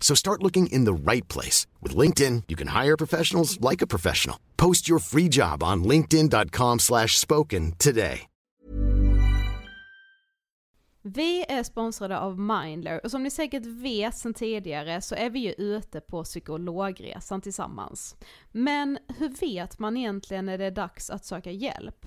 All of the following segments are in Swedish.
So start looking in the right place. With LinkedIn, you can hire professionals like a professional. Post your free job on linkedin.com slash spoken today. Vi är sponsrade av Mindler och som ni säkert vet sedan tidigare så är vi ju ute på psykologresan tillsammans. Men hur vet man egentligen när det är dags att söka hjälp?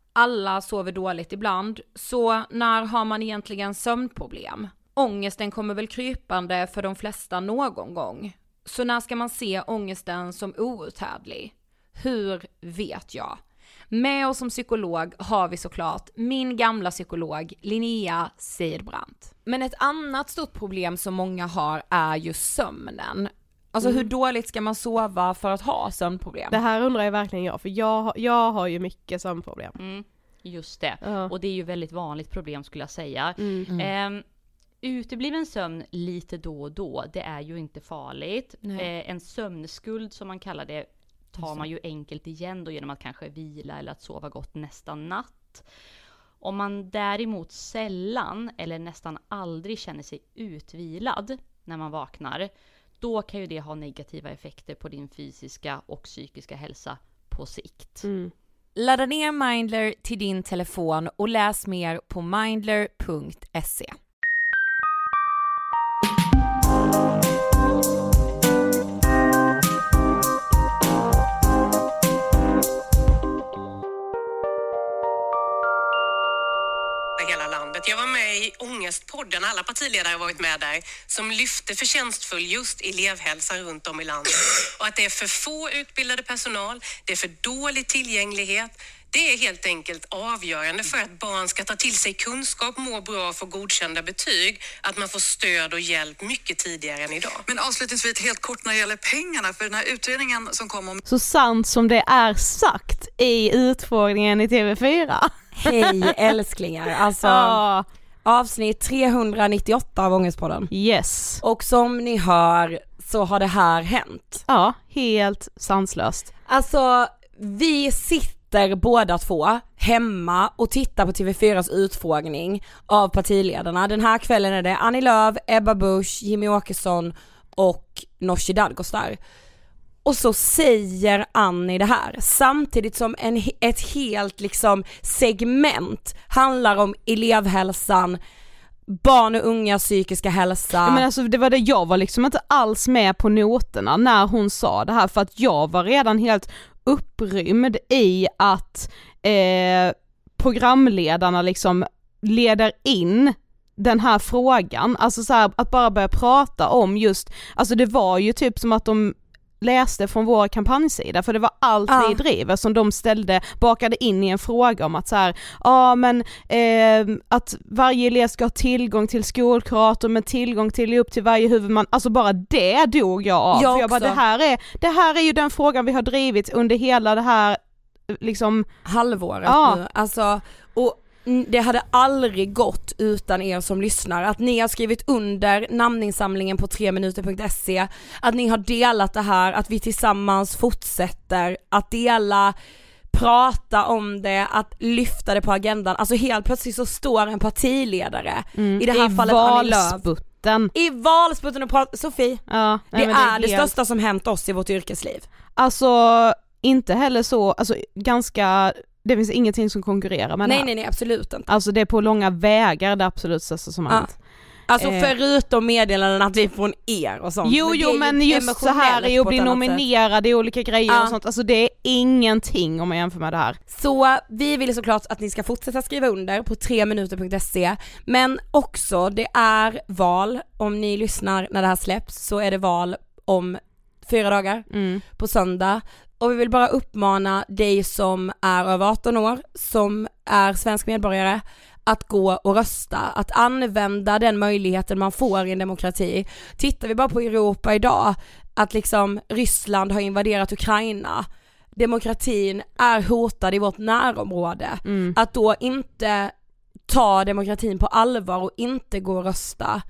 Alla sover dåligt ibland, så när har man egentligen sömnproblem? Ångesten kommer väl krypande för de flesta någon gång. Så när ska man se ångesten som outhärdlig? Hur vet jag? Med oss som psykolog har vi såklart min gamla psykolog Linnea Seidbrant. Men ett annat stort problem som många har är ju sömnen. Alltså mm. hur dåligt ska man sova för att ha sömnproblem? Det här undrar jag verkligen jag, för jag, jag har ju mycket sömnproblem. Mm. Just det, uh. och det är ju väldigt vanligt problem skulle jag säga. Mm. Eh, utebliven sömn lite då och då, det är ju inte farligt. Eh, en sömnskuld som man kallar det tar man ju enkelt igen då genom att kanske vila eller att sova gott nästa natt. Om man däremot sällan eller nästan aldrig känner sig utvilad när man vaknar, då kan ju det ha negativa effekter på din fysiska och psykiska hälsa på sikt. Mm. Ladda ner Mindler till din telefon och läs mer på mindler.se. Ångestpodden, alla partiledare har varit med där, som lyfte förtjänstfull just elevhälsa runt om i landet. Och att det är för få utbildade personal, det är för dålig tillgänglighet. Det är helt enkelt avgörande för att barn ska ta till sig kunskap, må bra och få godkända betyg. Att man får stöd och hjälp mycket tidigare än idag. Men avslutningsvis helt kort när det gäller pengarna, för den här utredningen som kom om... Så sant som det är sagt i utfrågningen i TV4. Hej älsklingar, alltså ja. Avsnitt 398 av Ångestpodden. Yes. Och som ni hör så har det här hänt. Ja, helt sanslöst. Alltså vi sitter båda två hemma och tittar på TV4s utfrågning av partiledarna. Den här kvällen är det Annie Lööf, Ebba Busch, Jimmy Åkesson och Nooshi Dadgostar. Och så säger Annie det här samtidigt som en, ett helt liksom segment handlar om elevhälsan, barn och unga psykiska hälsa. Men alltså det var det, jag var liksom inte alls med på noterna när hon sa det här för att jag var redan helt upprymd i att eh, programledarna liksom leder in den här frågan, alltså så här, att bara börja prata om just, alltså det var ju typ som att de läste från vår kampanjsida, för det var allt Ja. vi driver som de ställde, bakade in i en fråga om att så ja men eh, att varje elev ska ha tillgång till skolkurator med tillgång till upp till varje huvudman, alltså bara det dog jag av. Jag för jag bara, det här, är, det här är ju den frågan vi har drivit under hela det här liksom, halvåret Ja. nu. Alltså, och det hade aldrig gått utan er som lyssnar. Att ni har skrivit under namninsamlingen på 3minuter.se, att ni har delat det här, att vi tillsammans fortsätter att dela prata om det, att lyfta det på agendan. Alltså helt plötsligt så står en partiledare, i det här i fallet valsputten. i valsputten och pratar, Sofie, Ja, nej, det men är det helt- största som hänt oss i vårt yrkesliv. Alltså inte heller så, alltså ganska, det finns ingenting som konkurrerar med det Nej här. nej nej absolut inte. Alltså det är på långa vägar det absolut största som har Ja. hänt. Alltså Eh. förutom meddelanden att vi är från er och sånt. Jo det jo men just så här i att bli nominerad i olika grejer Ja. och sånt, alltså det är ingenting om man jämför med det här. Så vi vill såklart att ni ska fortsätta skriva under på 3minuter.se men också det är val, om ni lyssnar när det här släpps så är det val om fyra dagar Mm. på söndag och vi vill bara uppmana dig som är över 18 år, som är svensk medborgare att gå och rösta, att använda den möjligheten man får i en demokrati. Tittar vi bara på Europa idag, att liksom Ryssland har invaderat Ukraina, demokratin är hotad i vårt närområde. Mm. Att då inte ta demokratin på allvar och inte gå och rösta,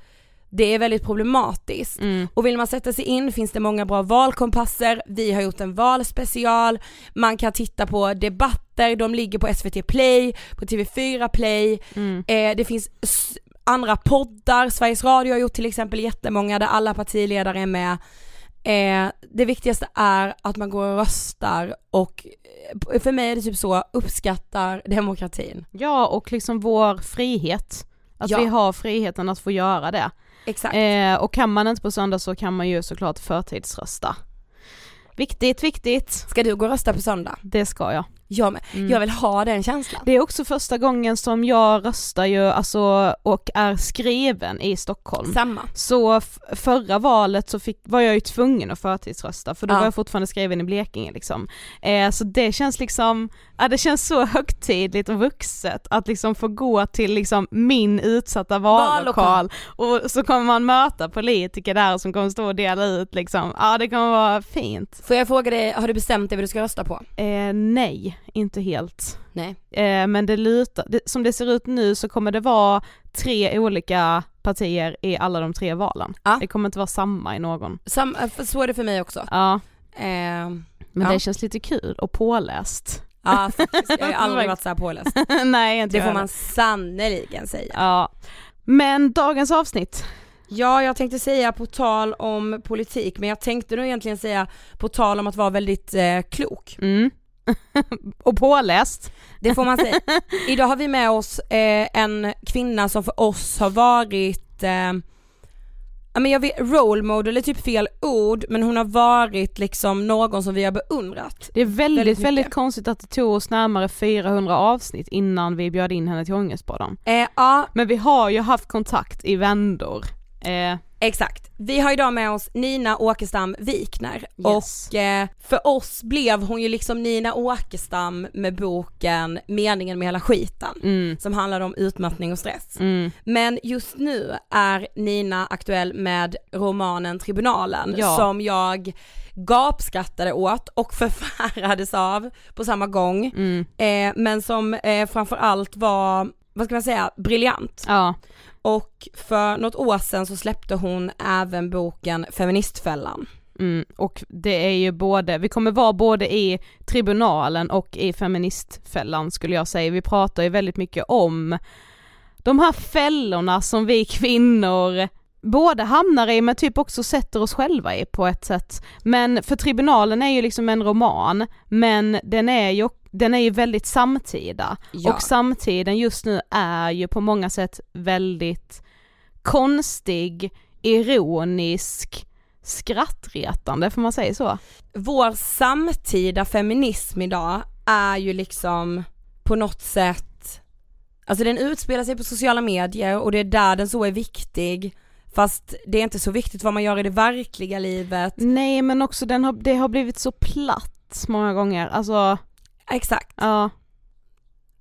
det är väldigt problematiskt. Mm. Och vill man sätta sig in finns det många bra valkompasser, vi har gjort en valspecial, man kan titta på debatter, de ligger på SVT Play, på TV4 Play, Mm. eh, det finns andra poddar, Sveriges Radio har gjort till exempel jättemånga där alla partiledare är med. Eh, det viktigaste är att man går och röstar och eh, för mig är det typ så, uppskattar demokratin. Ja och liksom vår frihet, att Ja. vi har friheten att få göra det. Exakt. Eh, och kan man inte på söndag så kan man ju såklart förtidsrösta. Viktigt, viktigt. Ska du gå och rösta på söndag? Det ska jag. Jag med. Mm. Jag vill ha den känslan. Det är också första gången som jag röstar ju alltså och är skriven i Stockholm. Samma. Så förra valet så fick, var jag ju tvungen att förtidsrösta för då Ja. var jag fortfarande skriven i Blekinge liksom. Eh, så det känns liksom, ja det känns så högtidligt och vuxet att liksom få gå till liksom min utsatta vallokal och så kommer man möta politiker där som kommer stå och dela ut liksom, ja det kommer vara fint. Får jag fråga dig, har du bestämt dig vad du ska rösta på? Eh, nej, inte helt. Nej. Eh, men det lutar, det, som det ser ut nu så kommer det vara tre olika partier i alla de tre valen. Ja. Det kommer inte vara samma i någon. Sam, eh, så är det för mig också. Ja, Eh, men Ja. det känns lite kul och påläst. Ja faktiskt, jag har aldrig varit så här påläst. Nej inte Det får man sannoliken säga. Ja. Men dagens avsnitt, Ja, jag tänkte säga på tal om politik, men jag tänkte nog egentligen säga på tal om att vara väldigt eh, klok. mm. och påläst. Det får man säga. Idag har vi med oss eh, en kvinna som för oss har varit eh, men jag vet, role model är typ fel ord men hon har varit liksom någon som vi har beundrat. Det är väldigt, Väldigt väldigt, konstigt att det tog oss närmare 400 avsnitt innan vi bjöd in henne till Ångestpodden. Eh, ja Men vi har ju haft kontakt i vändor. Eh, exakt. Vi har idag med oss Nina Åkestam Wikner Yes. och eh, för oss blev hon ju liksom Nina Åkestam med boken Meningen med hela skiten mm, som handlar om utmattning och stress. mm. Men just nu är Nina aktuell med romanen Tribunalen Ja. som jag gapskrattade åt och förfärades av på samma gång. Mm. Eh, men som eh, framförallt var, vad ska man säga, briljant. Ja, och för något år sedan så släppte hon även boken Feministfällan. mm. och det är ju både, vi kommer vara både i tribunalen och i feministfällan skulle jag säga. Vi pratar ju väldigt mycket om de här fällorna som vi kvinnor både hamnar i men typ också sätter oss själva i på ett sätt. Men för tribunalen är ju liksom en roman, men den är ju, den är ju väldigt samtida. Ja. Och samtiden just nu är ju på många sätt väldigt konstig, ironisk, skrattretande, får man säga så? Vår samtida feminism idag är ju liksom på något sätt, alltså den utspelar sig på sociala medier och det är där den så är viktig Fast det är inte så viktigt vad man gör i det verkliga livet. Nej men också den har, det har blivit så platt många gånger, alltså Exakt. ja.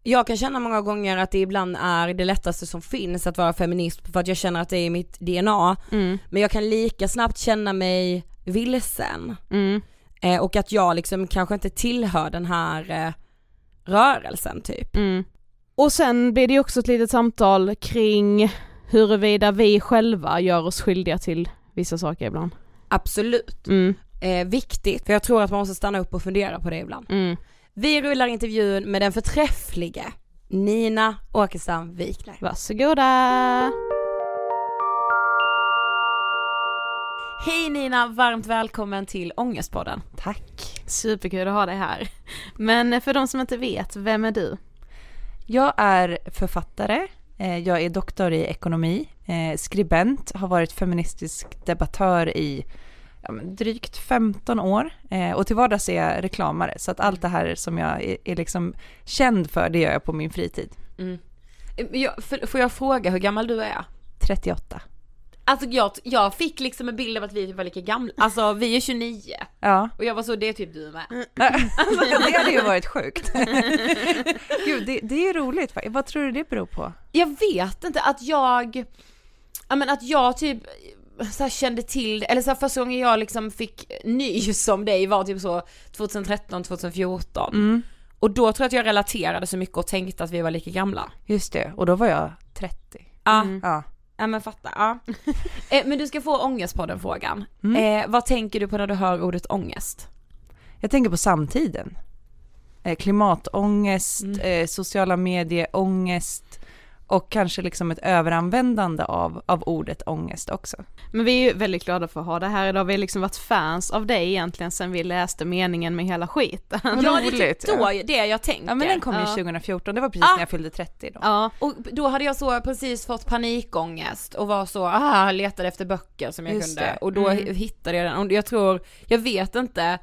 Jag kan känna många gånger att det ibland är det lättaste som finns att vara feminist för att jag känner att det är mitt DNA. Mm, Men jag kan lika snabbt känna mig vilsen. mm, Eh, och att jag liksom kanske inte tillhör den här eh, rörelsen typ. mm. Och sen blir det ju också ett litet samtal kring huruvida vi själva gör oss skyldiga till vissa saker ibland. Absolut. Mm, Eh, viktigt, för jag tror att man måste stanna upp och fundera på det ibland. mm. Vi rullar intervjun med den förträfflige Nina Åkestam Wikner. Varsågoda! Hej Nina, varmt välkommen till Ångestpodden. Tack. Superkul att ha dig här. Men för de som inte vet, vem är du? Jag är författare, jag är doktor i ekonomi, eh, skribent, har varit feministisk debattör i ja, drygt 15 år eh, och till vardags är jag reklamare så att allt det här som jag är, är liksom känd för det gör jag på min fritid. Mm. Jag, får jag fråga hur gammal du är? 38. Alltså jag, jag fick liksom en bild av att vi var lika gamla, alltså vi är 29 Ja, och jag var så, det är typ du med. det hade ju varit sjukt. Gud, det, det är roligt. Vad- tror du det beror på? Jag vet inte att jag, ja men att jag typ så kände till, eller så här första gången jag liksom fick nys om dig var typ så 2013, 2014. Mm, Och då tror jag att jag relaterade så mycket och tänkte att vi var lika gamla. just det, och då var jag 30. Ja, Mm. Ja. Ja men fatta, ja. eh, men du ska få ångestpodden frågan. Mm. Eh, vad tänker du på när du hör ordet ångest? Jag tänker på samtiden. Eh, klimatångest, Mm. eh, sociala medieångest och kanske liksom ett överanvändande av, av ordet ångest också. Men vi är ju väldigt glada för att ha det här idag, vi har liksom varit fans av dig egentligen sen vi läste meningen med hela skiten. Ja, det är typ då det jag tänker. Ja men den kom ju Ja. 2014, det var precis Ah. när jag fyllde 30 då. Ja, Och då hade jag så precis fått panikångest och var så, ah, letade efter böcker som jag Just kunde det. och då Mm. hittade jag den och jag tror, jag vet inte,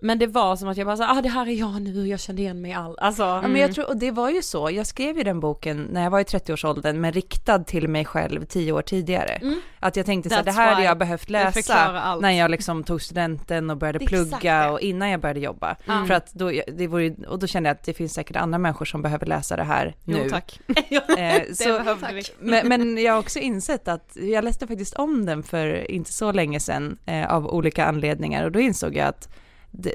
men det var som att jag bara så, ah det här är jag nu, jag kände igen mig i allt, alltså. Ja, men jag tror, och det var ju så, jag skrev ju den boken när jag var i 30-årsåldern men riktad till mig själv 10 år tidigare. Mm. Att jag tänkte så här, det här hade jag behövt läsa när jag liksom tog studenten och började plugga och innan jag började jobba. Mm. För att då, det vore, och då kände jag att det finns säkert andra människor som behöver läsa det här nu. jo tack. Eh, så, vi. men, men jag har också insett att, jag läste faktiskt om den för inte så länge sedan eh, av olika anledningar och då insåg jag att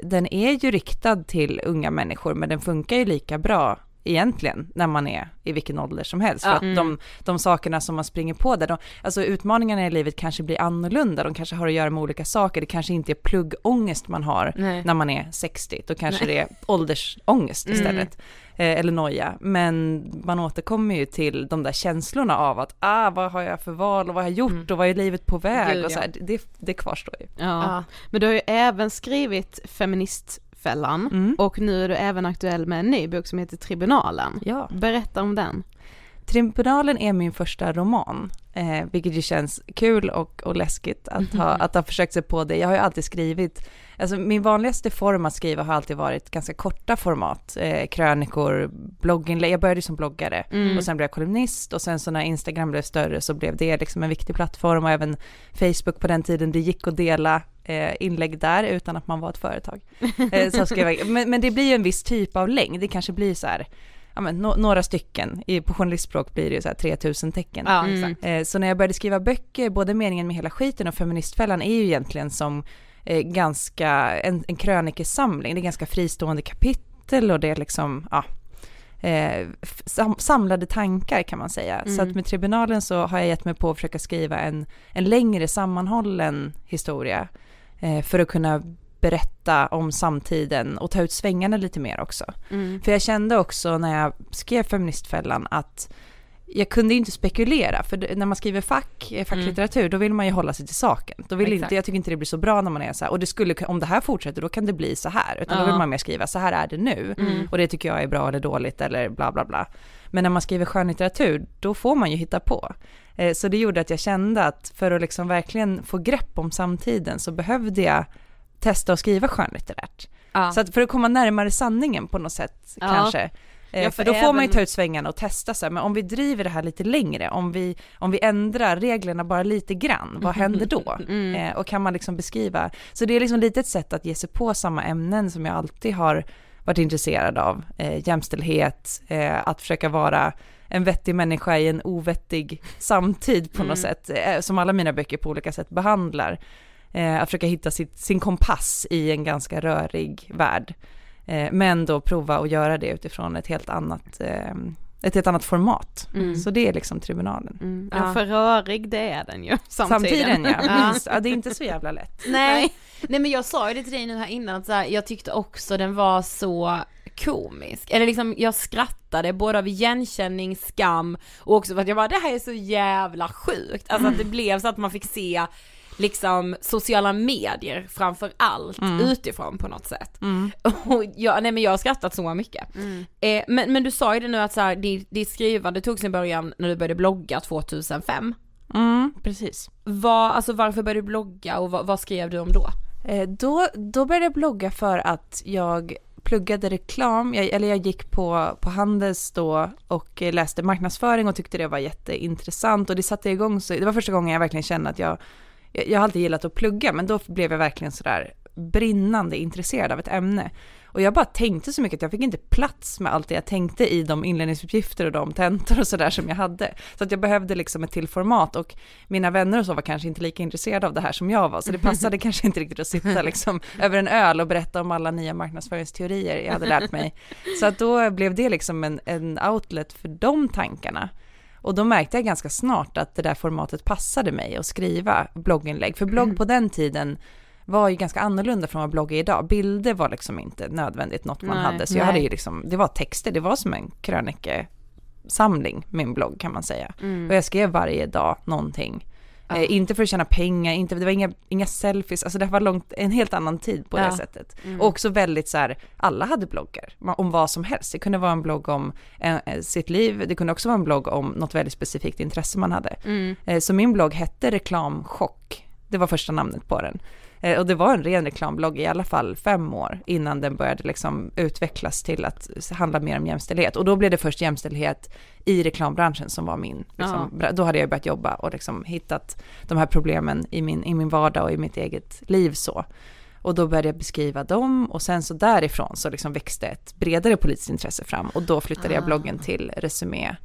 den är ju riktad till unga människor men den funkar ju lika bra egentligen när man är i vilken ålder som helst. Ja. För att de, de sakerna som man springer på där, de, alltså utmaningarna i livet kanske blir annorlunda, de kanske har att göra med olika saker, det kanske inte är pluggångest man har Nej. när man är 60, då kanske det är åldersångest Mm. istället. Eh, eller noja, men man återkommer ju till de där känslorna av att ah, vad har jag för val och vad har jag gjort Mm. och vad är livet på väg Gud, och så ja. här, det, det kvarstår ju. Ja. Ja. Men du har ju även skrivit Feministfällan Mm. och nu är du även aktuell med en ny bok som heter Tribunalen. Ja. Berätta om den. Tribunalen är min första roman, eh, vilket ju känns kul och, och läskigt att ha, att ha försökt sig på det. Jag har ju alltid skrivit, alltså min vanligaste form att skriva har alltid varit ganska korta format, eh, krönikor, blogginlägg, jag började som bloggare Mm. och sen blev jag kolumnist och sen så när Instagram blev större så blev det liksom en viktig plattform och även Facebook på den tiden, det gick att dela eh, inlägg där utan att man var ett företag. Eh, så skrev jag, men, men det blir ju en viss typ av längd, det kanske blir så här, ja men no, några stycken, I, på journalistspråk blir det ju så här 3000 tecken. Ja, Mm. Eh, Så när jag började skriva böcker, både meningen med hela skiten och feministfällan är ju egentligen som eh, ganska, en, en krönikesamling, det är ganska fristående kapitel och det är liksom, ja, eh, sam, samlade tankar kan man säga. Så Mm. att med tribunalen så har jag gett mig på att försöka skriva en, en längre sammanhållen historia eh, för att kunna berätta om samtiden och ta ut svängarna lite mer också. Mm. För jag kände också när jag skrev Feministfällan att jag kunde ju inte spekulera, för när man skriver fack, eh, facklitteratur, då vill man ju hålla sig till saken. Då vill Exakt. inte, jag tycker inte det blir så bra när man är så här, och det skulle, om det här fortsätter, då kan det bli så här. Utan då Ja. vill man mer skriva, så här är det nu. Mm. Och det tycker jag är bra eller dåligt eller bla bla bla. Men när man skriver skönlitteratur, då får man ju hitta på. Eh, Så det gjorde att jag kände att för att liksom verkligen få grepp om samtiden så behövde jag testa att skriva skönlitterärt. Ja. Så att för att komma närmare sanningen på något sätt Ja. kanske. Eh, Ja, för då får man ju även- ta ut svängarna och testa så här, men om vi driver det här lite längre, om vi, om vi ändrar reglerna bara lite grann, vad händer då? Mm. Eh, och kan man liksom beskriva, så det är liksom lite ett sätt att ge sig på samma ämnen som jag alltid har varit intresserad av, eh, jämställdhet, eh, att försöka vara en vettig människa i en ovettig samtid på något sätt, eh, som alla mina böcker på olika sätt behandlar. Eh, att försöka hitta sitt, sin kompass i en ganska rörig värld. Eh, men då prova att göra det utifrån ett helt annat, eh, ett helt annat format. Mm. Så det är liksom tribunalen. Mm. Ja. Ja, för rörig det är den ju. Samtiden, ja. Ja. Ja. Det är inte så jävla lätt. Nej. Nej men jag sa ju det till dig nu här innan att så här, jag tyckte också den var så komisk. Eller liksom jag skrattade både av igenkänning, skam och också för att jag bara det här är så jävla sjukt. Alltså att det blev så att man fick se liksom sociala medier framför allt utifrån på något sätt. Och jag, nej men jag har skrattat så mycket. Eh, men, men du sa ju det nu att så här, ditt, ditt skrivande tog sin början när du började blogga 2005. Mm, precis. Vad, alltså varför började du blogga och vad, vad skrev du om då? Eh, då, då började jag blogga för att jag pluggade reklam, jag, eller jag gick på, på Handels då och läste marknadsföring och tyckte det var jätteintressant och det satte igång så, det var första gången jag verkligen kände att jag, jag, jag har alltid gillat att plugga men då blev jag verkligen sådär brinnande intresserad av ett ämne. Och jag bara tänkte så mycket att jag fick inte plats med allt det jag tänkte i de inledningsuppgifter och de tentor och sådär som jag hade. Så att jag behövde liksom ett till format och mina vänner och så var kanske inte lika intresserade av det här som jag var, så det passade kanske inte riktigt att sitta liksom över en öl och berätta om alla nya marknadsföringsteorier jag hade lärt mig. Så att då blev det liksom en, en outlet för de tankarna. Och då märkte jag ganska snart att det där formatet passade mig att skriva blogginlägg. För blogg på den tiden var ju ganska annorlunda från vad blogg är idag. Bilder var liksom inte nödvändigt något man Nej, hade. Så jag hade ju liksom, det var texter, det var som en krönikesamling, min blogg kan man säga. Och jag skrev varje dag någonting. Eh, inte för att tjäna pengar, inte, det var inga, inga selfies, alltså det var långt, en helt annan tid på Ja. det sättet. Och också väldigt så här, alla hade bloggar om vad som helst. Det kunde vara en blogg om eh, eh, sitt liv, det kunde också vara en blogg om något väldigt specifikt intresse man hade. Eh, så min blogg hette Reklamchock, det var första namnet på den. Eh, och det var en ren reklamblogg i alla fall fem år innan den började liksom utvecklas till att handla mer om jämställdhet. Och då blev det först jämställdhet i reklambranschen som var min, liksom, bra- då hade jag börjat jobba och liksom hittat de här problemen i min, i min vardag och i mitt eget liv så. Och då började jag beskriva dem och sen så därifrån så liksom växte ett bredare politiskt intresse fram och då flyttade jag bloggen till Resumé.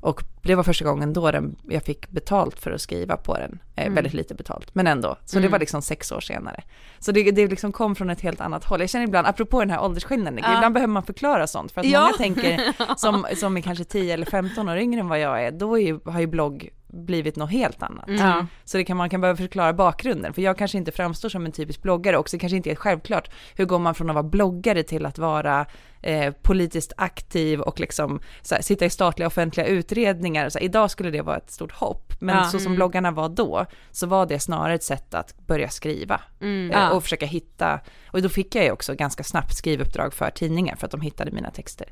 Och det var första gången då den, jag fick betalt för att skriva på den. Eh, Väldigt lite betalt, men ändå. Så det var liksom sex år senare. Så det, det liksom kom från ett helt annat håll. Jag känner ibland, apropå den här åldersskillnaden, ibland behöver man förklara sånt. För att Ja. många tänker, som, som är kanske 10 eller 15 år yngre än vad jag är, då är ju, har ju blogg blivit något helt annat. Ja. Så det kan, man kan behöva förklara bakgrunden, för jag kanske inte framstår som en typisk bloggare och det kanske inte är självklart. Hur går man från att vara bloggare till att vara eh, politiskt aktiv och liksom så här, sitta i statliga offentliga utredningar? Så här, idag skulle det vara ett stort hopp, men Ja. så som bloggarna var då, så var det snarare ett sätt att börja skriva eh, Ja. och försöka hitta, och då fick jag ju också ganska snabbt skrivuppdrag för tidningar för att de hittade mina texter.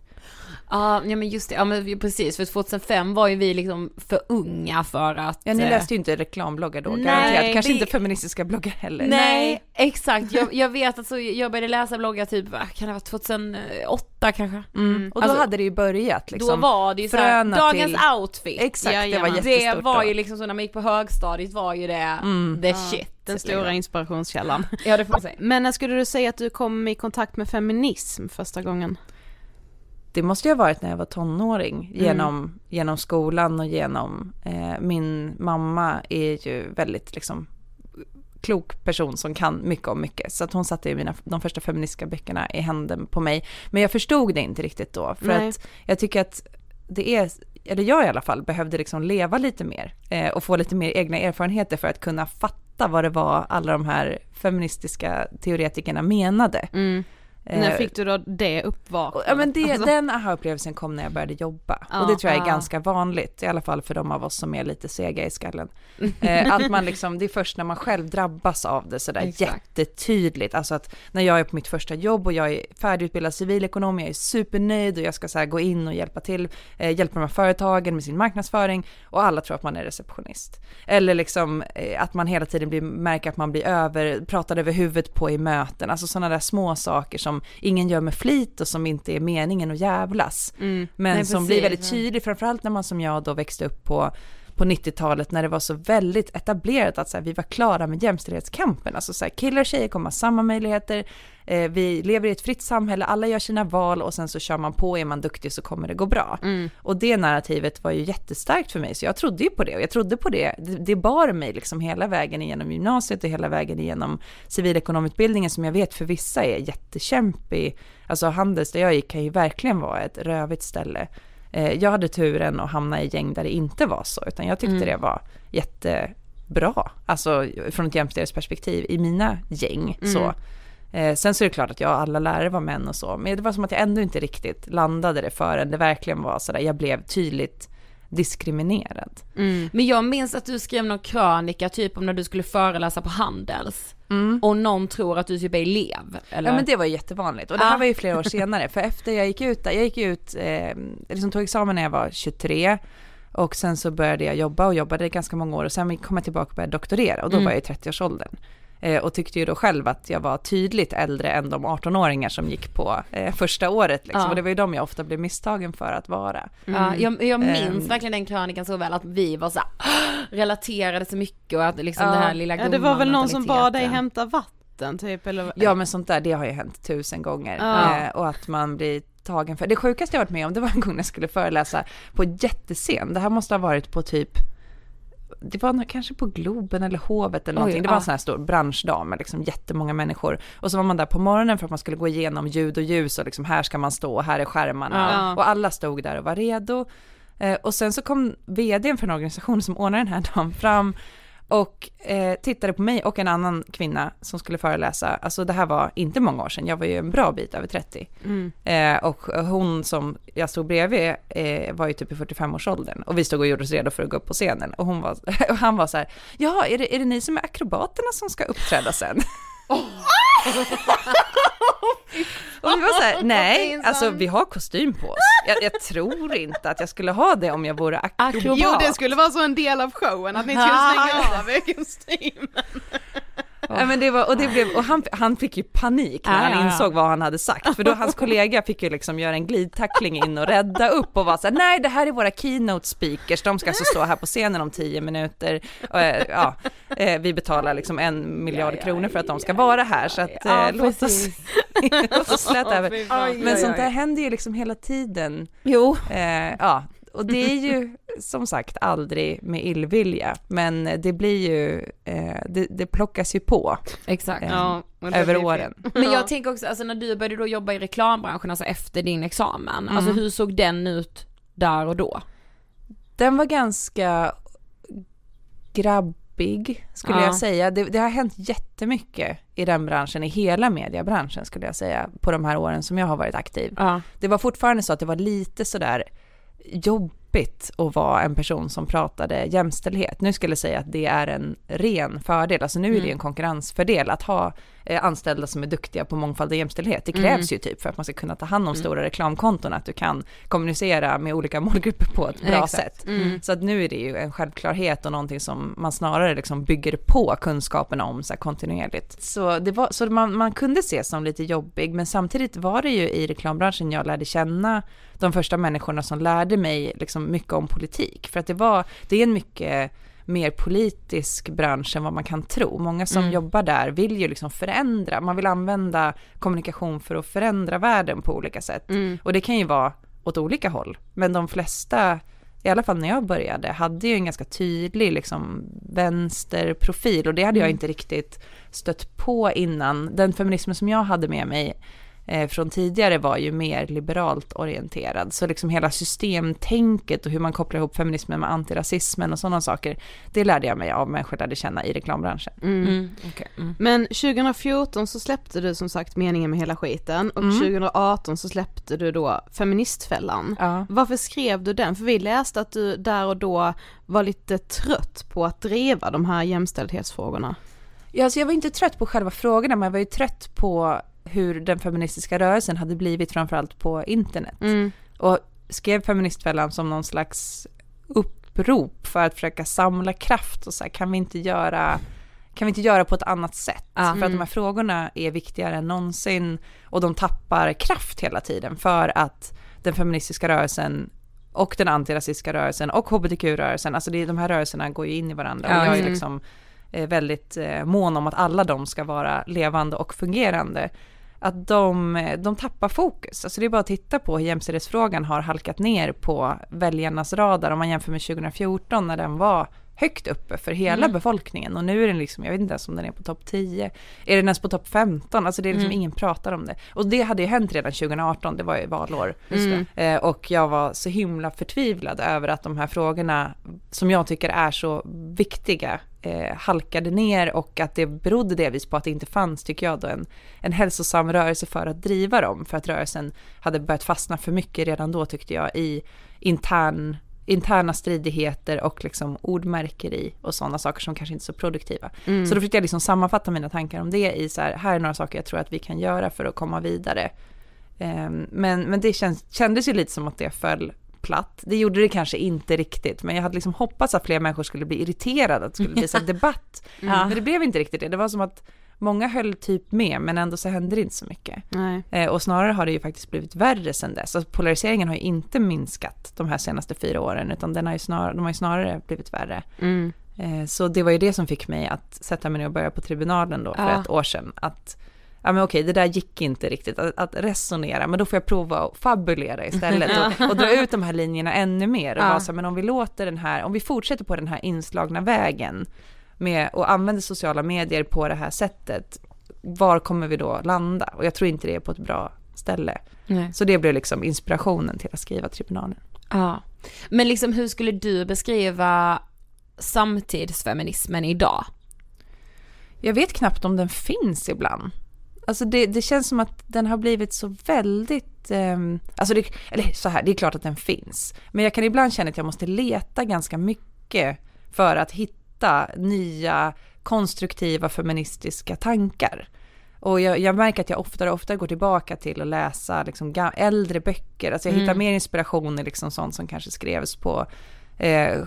Ja, ja men just det, ja men precis, för 2005 var ju vi liksom för unga för att... Ja, ni eh, läste ju inte reklambloggar då, Nej, garanterat. Kanske det- inte feministiska bloggar heller. Nej, exakt. Jag, jag vet att så, jag började läsa bloggar typ, kan det vara 2008 kanske? Mm. Och då Alltså, hade det ju börjat liksom. då var det ju såhär, dagens till- outfit. Exakt, det var jättestort Det var då. ju liksom så när man gick på högstadiet var ju det the shit. Den stora inspirationskällan. Ja det får man säga. Men när skulle du säga att du kom i kontakt med feminism första gången? Det måste ju ha varit när jag var tonåring, genom, genom skolan och genom, eh, min mamma är ju väldigt liksom klok person som kan mycket om mycket. Så att hon satte ju mina, de första feministiska böckerna i handen på mig. Men jag förstod det inte riktigt då. För Nej. att jag tycker att det är, eller jag i alla fall, behövde liksom leva lite mer. Eh, och få lite mer egna erfarenheter för att kunna fatta vad det var alla de här feministiska teoretikerna menade. När Eh, fick du då det uppvaknandet? Ja men det, Alltså, den aha-upplevelsen kom när jag började jobba. Ja, och det tror jag är ja. ganska vanligt, i alla fall för de av oss som är lite sega i skallen. Eh, att man liksom, det är först när man själv drabbas av det sådär Exakt. jättetydligt. Alltså att när jag är på mitt första jobb och jag är färdigutbildad civilekonom, jag är supernöjd och jag ska så gå in och hjälpa till, eh, hjälpa de här företagen med sin marknadsföring och alla tror att man är receptionist. Eller liksom eh, att man hela tiden blir, märker att man blir över, pratad över huvudet på i möten, alltså sådana där små saker som som ingen gör med flit och som inte är meningen att jävlas. Mm. Men Nej, som blir väldigt tydlig, framförallt när man som jag då växte upp på på 90-talet när det var så väldigt etablerat att så här, vi var klara med jämställdhetskampen. Alltså så här, killar och tjejer kommer ha samma möjligheter, eh, vi lever i ett fritt samhälle, alla gör sina val och sen så kör man på, är man duktig så kommer det gå bra. Mm. Och det narrativet var ju jättestarkt för mig, så jag trodde ju på det och jag trodde på det. Det, det bar mig liksom hela vägen igenom gymnasiet och hela vägen igenom civilekonomutbildningen som jag vet för vissa är jättekämpig. Alltså Handels där jag gick kan ju verkligen vara ett rövigt ställe. Eh, jag hade turen att hamna i gäng där det inte var så, utan jag tyckte mm. det var jättebra, alltså från ett jämställdhetsperspektiv i mina gäng. Mm. Så. Eh, sen så är det klart att jag och alla lärare var män och så, men det var som att jag ändå inte riktigt landade det förrän det verkligen var sådär, jag blev tydligt diskriminerad. Mm. Men jag minns att du skrev någon krönika typ om när du skulle föreläsa på Handels. Mm. Och någon tror att du typ är elev. Eller? Ja men det var ju jättevanligt och det här ah. var ju flera år senare för efter jag gick ut jag gick ut, eh, liksom tog examen när jag var 23 och sen så började jag jobba och jobbade ganska många år och sen kom jag tillbaka och började doktorera och då mm. var jag i 30-årsåldern. Eh, och tyckte ju då själv att jag var tydligt äldre än de 18-åringar som gick på eh, första året liksom. Ja. Och det var ju de jag ofta blev misstagen för att vara. Mm. Ja, jag, jag minns um, verkligen den krönikan så väl att vi var så här, relaterade så mycket och att liksom ja. det här lilla Ja det var väl någon som bad dig hämta vatten typ eller? Ja men sånt där det har ju hänt tusen gånger. Ja. Eh, och att man blir tagen för, det sjukaste jag varit med om det var en gång när jag skulle föreläsa på jättescen, det här måste ha varit på typ det var kanske på Globen eller Hovet eller någonting. Oj, det var ja. en sån här stor branschdag med liksom jättemånga människor. Och så var man där på morgonen för att man skulle gå igenom ljud och ljus och liksom här ska man stå och här är skärmarna. Ja. Och alla stod där och var redo. Eh, och sen så kom vdn för en organisation som ordnade den här dagen fram och eh, tittade på mig och en annan kvinna som skulle föreläsa. Alltså det här var inte många år sedan, jag var ju en bra bit över 30. Mm. Eh, och hon som jag stod bredvid eh, var ju typ i 45-årsåldern och vi stod och gjorde oss redo för att gå upp på scenen. Och, hon var, och han var så här, ja är det, är det ni som är akrobaterna som ska uppträda sen? Oh. Och vi var så här, nej, alltså vi har kostym på oss. Jag, jag, tror inte att jag skulle ha det om jag vore akrobat. Jo, det skulle vara så en del av showen, att ni skulle slänga av er kostymen. Ja, men det var, och, det blev, och han, han fick ju panik när han insåg vad han hade sagt, för då hans kollega fick ju liksom göra en glidtackling in och rädda upp och vara såhär, nej det här är våra keynote speakers, de ska alltså stå här på scenen om tio minuter, och, eh, ja, eh, vi betalar liksom en miljard ja, ja, kronor för att de ska vara här, så att ja, låt oss, låt oss släta över. Men sånt där händer ju liksom hela tiden. Jo. Eh, ja, och det är ju som sagt aldrig med illvilja, men det blir ju, eh, det, det plockas ju på. Exakt. Eh, ja, över åren. Men jag tänker också, alltså när du började då jobba i reklambranschen, alltså efter din examen, mm. alltså hur såg den ut där och då? Den var ganska grabbig skulle ja. jag säga. Det, det, har hänt jättemycket i den branschen, i hela mediebranschen skulle jag säga, på de här åren som jag har varit aktiv. Ja. Det var fortfarande så att det var lite sådär jobbigt att vara en person som pratade jämställdhet. Nu skulle jag säga att det är en ren fördel, alltså nu är det mm. en konkurrensfördel att ha anställda som är duktiga på mångfald och jämställdhet. Det krävs mm. ju typ för att man ska kunna ta hand om mm. stora reklamkonton, att du kan kommunicera med olika målgrupper på ett bra Exakt. sätt. Mm. Så att nu är det ju en självklarhet och någonting som man snarare liksom bygger på kunskapen om så kontinuerligt. Så, det var, så man, man kunde se som lite jobbig, men samtidigt var det ju i reklambranschen jag lärde känna de första människorna som lärde mig liksom mycket om politik. För att det var, det är en mycket mer politisk bransch än vad man kan tro. Många som mm. jobbar där vill ju liksom förändra, man vill använda kommunikation för att förändra världen på olika sätt. Mm. Och det kan ju vara åt olika håll, men de flesta i alla fall när jag började, hade ju en ganska tydlig liksom, vänsterprofil och det hade jag mm. inte riktigt stött på innan. Den feminismen som jag hade med mig från tidigare var ju mer liberalt orienterad. Så liksom hela systemtänket och hur man kopplar ihop feminismen med antirasismen och sådana saker, det lärde jag mig av människor lärde känna i reklambranschen. Mm. Mm. Okay. Mm. Men 2014 så släppte du som sagt meningen med hela skiten och 2018 mm. så släppte du då Feministfällan. Ja. Varför skrev du den? För vi läste att du där och då var lite trött på att driva de här jämställdhetsfrågorna. Ja, alltså jag var inte trött på själva frågorna, men jag var ju trött på hur den feministiska rörelsen hade blivit framförallt på internet. Mm. Och skrev Feministfällan som någon slags upprop för att försöka samla kraft och så här, kan vi inte göra kan vi inte göra på ett annat sätt? Ja. För att de här frågorna är viktigare än någonsin och de tappar kraft hela tiden för att den feministiska rörelsen och den antirasistiska rörelsen och hbtq-rörelsen, alltså det, de här rörelserna går ju in i varandra. Ja, och jag är mm. liksom eh, väldigt eh, mån om att alla de ska vara levande och fungerande. Att de, de tappar fokus. Alltså det är bara att titta på hur jämställdhetsfrågan har halkat ner på väljarnas radar om man jämför med 2014 när den var högt uppe för hela Mm. befolkningen och nu är den liksom, jag vet inte ens om den är på topp 10, är den ens på topp 15? Alltså det är liksom Mm. ingen pratar om det. Och det hade ju hänt redan 2018, det var ju valår. Mm. Eh, och jag var så himla förtvivlad över att de här frågorna, som jag tycker är så viktiga, eh, halkade ner och att det berodde delvis på att det inte fanns, tycker jag, då, en, en hälsosam rörelse för att driva dem. För att rörelsen hade börjat fastna för mycket redan då, tyckte jag, i intern interna stridigheter och liksom ordmärkeri och sådana saker som kanske inte är så produktiva. Mm. Så då försökte jag liksom sammanfatta mina tankar om det i så här, här är några saker jag tror att vi kan göra för att komma vidare. Ehm, men, men det känns, kändes ju lite som att det föll platt. Det gjorde det kanske inte riktigt, men jag hade liksom hoppats att fler människor skulle bli irriterade, att det skulle bli så debatt. Ja. Men det blev inte riktigt det. Det var som att många höll typ med, men ändå så hände det inte så mycket. Eh, och snarare har det ju faktiskt blivit värre sedan dess. Alltså polariseringen har ju inte minskat de här senaste fyra åren, utan den har ju snarare, de har ju snarare blivit värre. Mm. Eh, så det var ju det som fick mig att sätta mig ner och börja på tribunalen då för Ja. ett år sedan. Att, ja men okej, det där gick inte riktigt att, att resonera, men då får jag prova att fabulera istället och, och dra ut de här linjerna ännu mer. Och Ja. vara så men om vi låter den här, om vi fortsätter på den här inslagna vägen med och använder sociala medier på det här sättet, var kommer vi då landa? Och jag tror inte det är på ett bra ställe. Nej. Så det blev liksom inspirationen till att skriva tribunalen. Ja. Men liksom hur skulle du beskriva samtidsfeminismen idag? Jag vet knappt om den finns ibland. Alltså det, det känns som att den har blivit så väldigt, ehm, alltså det, eller så här, det är klart att den finns. Men jag kan ibland känna att jag måste leta ganska mycket för att hitta nya konstruktiva feministiska tankar. Och jag, jag märker att jag oftare och oftare går tillbaka till att läsa liksom äldre böcker. Alltså jag hittar Mm. mer inspiration i liksom sånt som kanske skrevs på eh,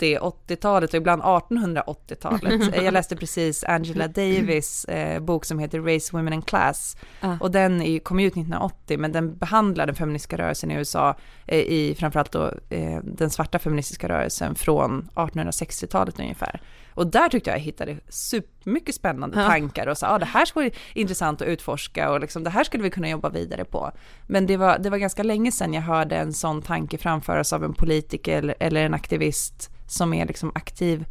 70-80-talet och ibland 1880-talet. Eh, jag läste precis Angela Davis eh, bok som heter Race, Women and Class. Ja. Och den är, kom ut 1980 men den behandlar den feministiska rörelsen i USA eh, i framförallt då eh, den svarta feministiska rörelsen från 1860-talet ungefär. Och där tyckte jag jag hittade supermycket spännande Ja. tankar och sa, ah, det här skulle vara intressant att utforska och liksom, det här skulle vi kunna jobba vidare på. Men det var, det var ganska länge sedan jag hörde en sån tanke framföras av en politiker eller, en aktivist som är liksom aktiv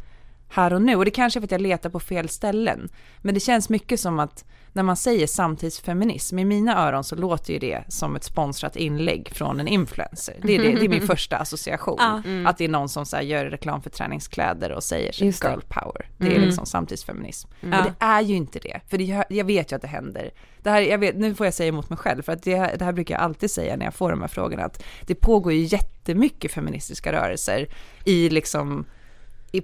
här och nu. Och det kanske är för att jag letar på fel ställen. Men det känns mycket som att när man säger samtidsfeminism, i mina öron så låter ju det som ett sponsrat inlägg från en influencer. Det är, det, det är min första association. Ja. Att det är någon som så här gör reklam för träningskläder och säger det. girl power. Det är Mm. liksom samtidsfeminism. Men det är ju inte det. För det, jag- vet ju att det händer. Det här, jag vet, nu får jag säga emot mig själv, för att det, här- det här brukar jag alltid säga när jag får de här frågorna, att det pågår ju jättemycket feministiska rörelser i liksom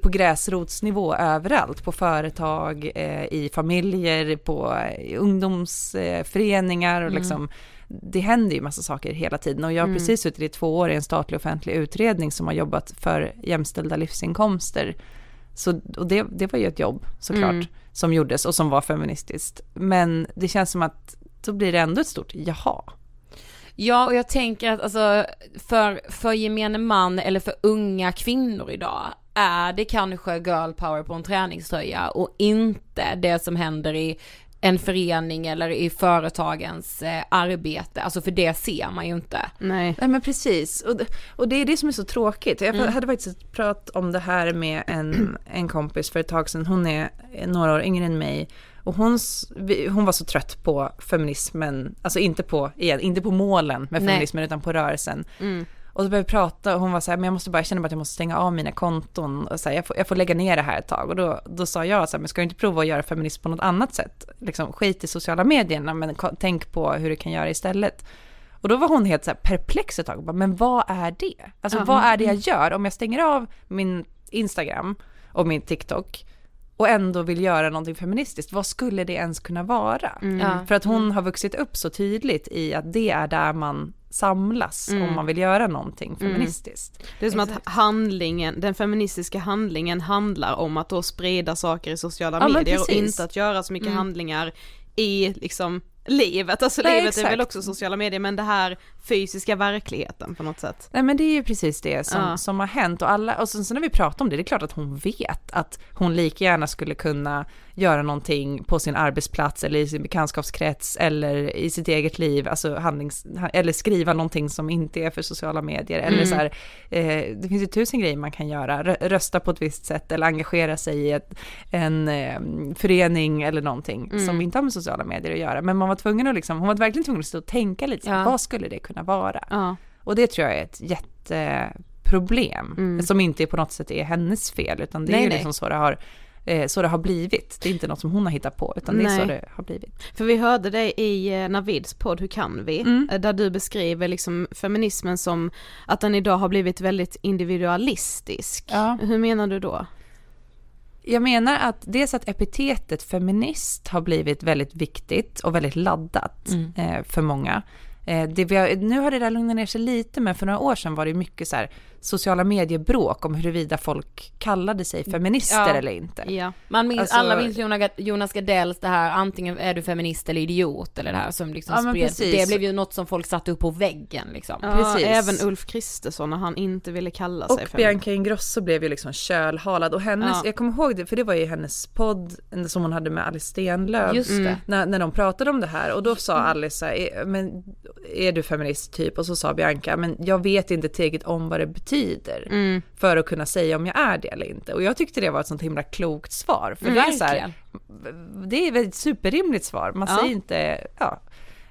på gräsrotsnivå överallt, på företag, eh, i familjer, på eh, ungdomsföreningar och Mm. liksom det händer ju massa saker hela tiden och jag har Mm. precis suttit i två år i en statlig offentlig utredning som har jobbat för jämställda livsinkomster. Så, och det, det var ju ett jobb såklart Mm. som gjordes och som var feministiskt. Men det känns som att då blir det ändå ett stort jaha. Ja, och jag tänker att alltså för, för gemene man eller för unga kvinnor idag är det kanske girl power på en träningströja och inte det som händer i en förening eller i företagens eh, arbete. Alltså för det ser man ju inte. Nej. Nej men precis, och, det- och det är det som är så tråkigt. Jag Mm. hade faktiskt ett prat om det här med en, en kompis för ett tag sedan, hon är några år yngre än mig. Och hon, hon var så trött på feminismen, alltså inte på, igen, inte på målen med Nej. feminismen utan på rörelsen. Mm. Och så började vi prata och hon var så här, men jag måste bara, jag känner bara att jag måste stänga av mina konton och så här, jag, får, jag får lägga ner det här ett tag. Och då, då sa jag så här, men ska du inte prova att göra feminism på något annat sätt? Liksom skit i sociala medierna, men tänk på hur du kan göra istället. Och då var hon helt så här perplex ett tag, och bara, men vad är det? Alltså Ja. vad är det jag gör om jag stänger av min Instagram och min TikTok och ändå vill göra någonting feministiskt, vad skulle det ens kunna vara? Mm. För att hon har vuxit upp så tydligt i att det är där man samlas Mm. om man vill göra någonting feministiskt. Det är som att handlingen, den feministiska handlingen handlar om att då sprida saker i sociala Ja, medier och inte att göra så mycket Mm. handlingar i liksom livet, alltså Nej, livet är väl exakt. också sociala medier men det här fysiska verkligheten på något sätt. Nej men det är ju precis det som, Ja. som har hänt och alla, och sen så när vi pratar om det, det är klart att hon vet att hon lika gärna skulle kunna göra någonting på sin arbetsplats eller i sin bekantskapskrets eller i sitt eget liv, alltså handlings, eller skriva någonting som inte är för sociala medier eller Mm. så här, eh, det finns ju tusen grejer man kan göra, Rö- rösta på ett visst sätt eller engagera sig i ett, en eh, förening eller någonting Mm. som inte har med sociala medier att göra, men man var tvungen att liksom, hon var verkligen tvungen att stå och tänka lite, Ja. vad skulle det kunna vara? Ja. Och det tror jag är ett jätteproblem Mm. som inte på något sätt är hennes fel utan det är Nej, ju nej. liksom så det har eh, så det har blivit. Det är inte något som hon har hittat på utan det är så Nej. det har blivit. För vi hörde dig i eh, Navids podd Hur kan vi? Mm. Eh, Där du beskriver liksom feminismen som att den idag har blivit väldigt individualistisk. Ja. Hur menar du då? Jag menar att dels att epitetet feminist har blivit väldigt viktigt och väldigt laddat Mm. eh, för många. Eh, det vi har, nu har det där lugnat ner sig lite men för några år sedan var det mycket så här sociala mediebråk om huruvida folk kallade sig feminister Ja. eller inte. Ja. Man minns, Alltså- alla minns Jonas, Jonas Gardells det här, antingen är du feminist eller idiot eller det här som liksom Ja, spreds. Det blev ju något som folk satte upp på väggen liksom. Ja, Precis. även Ulf Kristersson när han inte ville kalla sig Och feminist. Bianca Ingrosso blev ju liksom kölhalad och hennes, Ja. jag kommer ihåg det för det var ju hennes podd som hon hade med Alice Stenlöf. Just det. När, när de pratade om det här och då sa Alice så här, "Är- men är du feminist typ? Och så sa Bianca, men jag vet inte tillräckligt om vad det betyder Mm. för att kunna säga om jag är det eller inte. Och jag tyckte det var ett sånt himla klokt svar. För det är, så här, det är ett superrimligt svar, man Ja. säger inte, ja.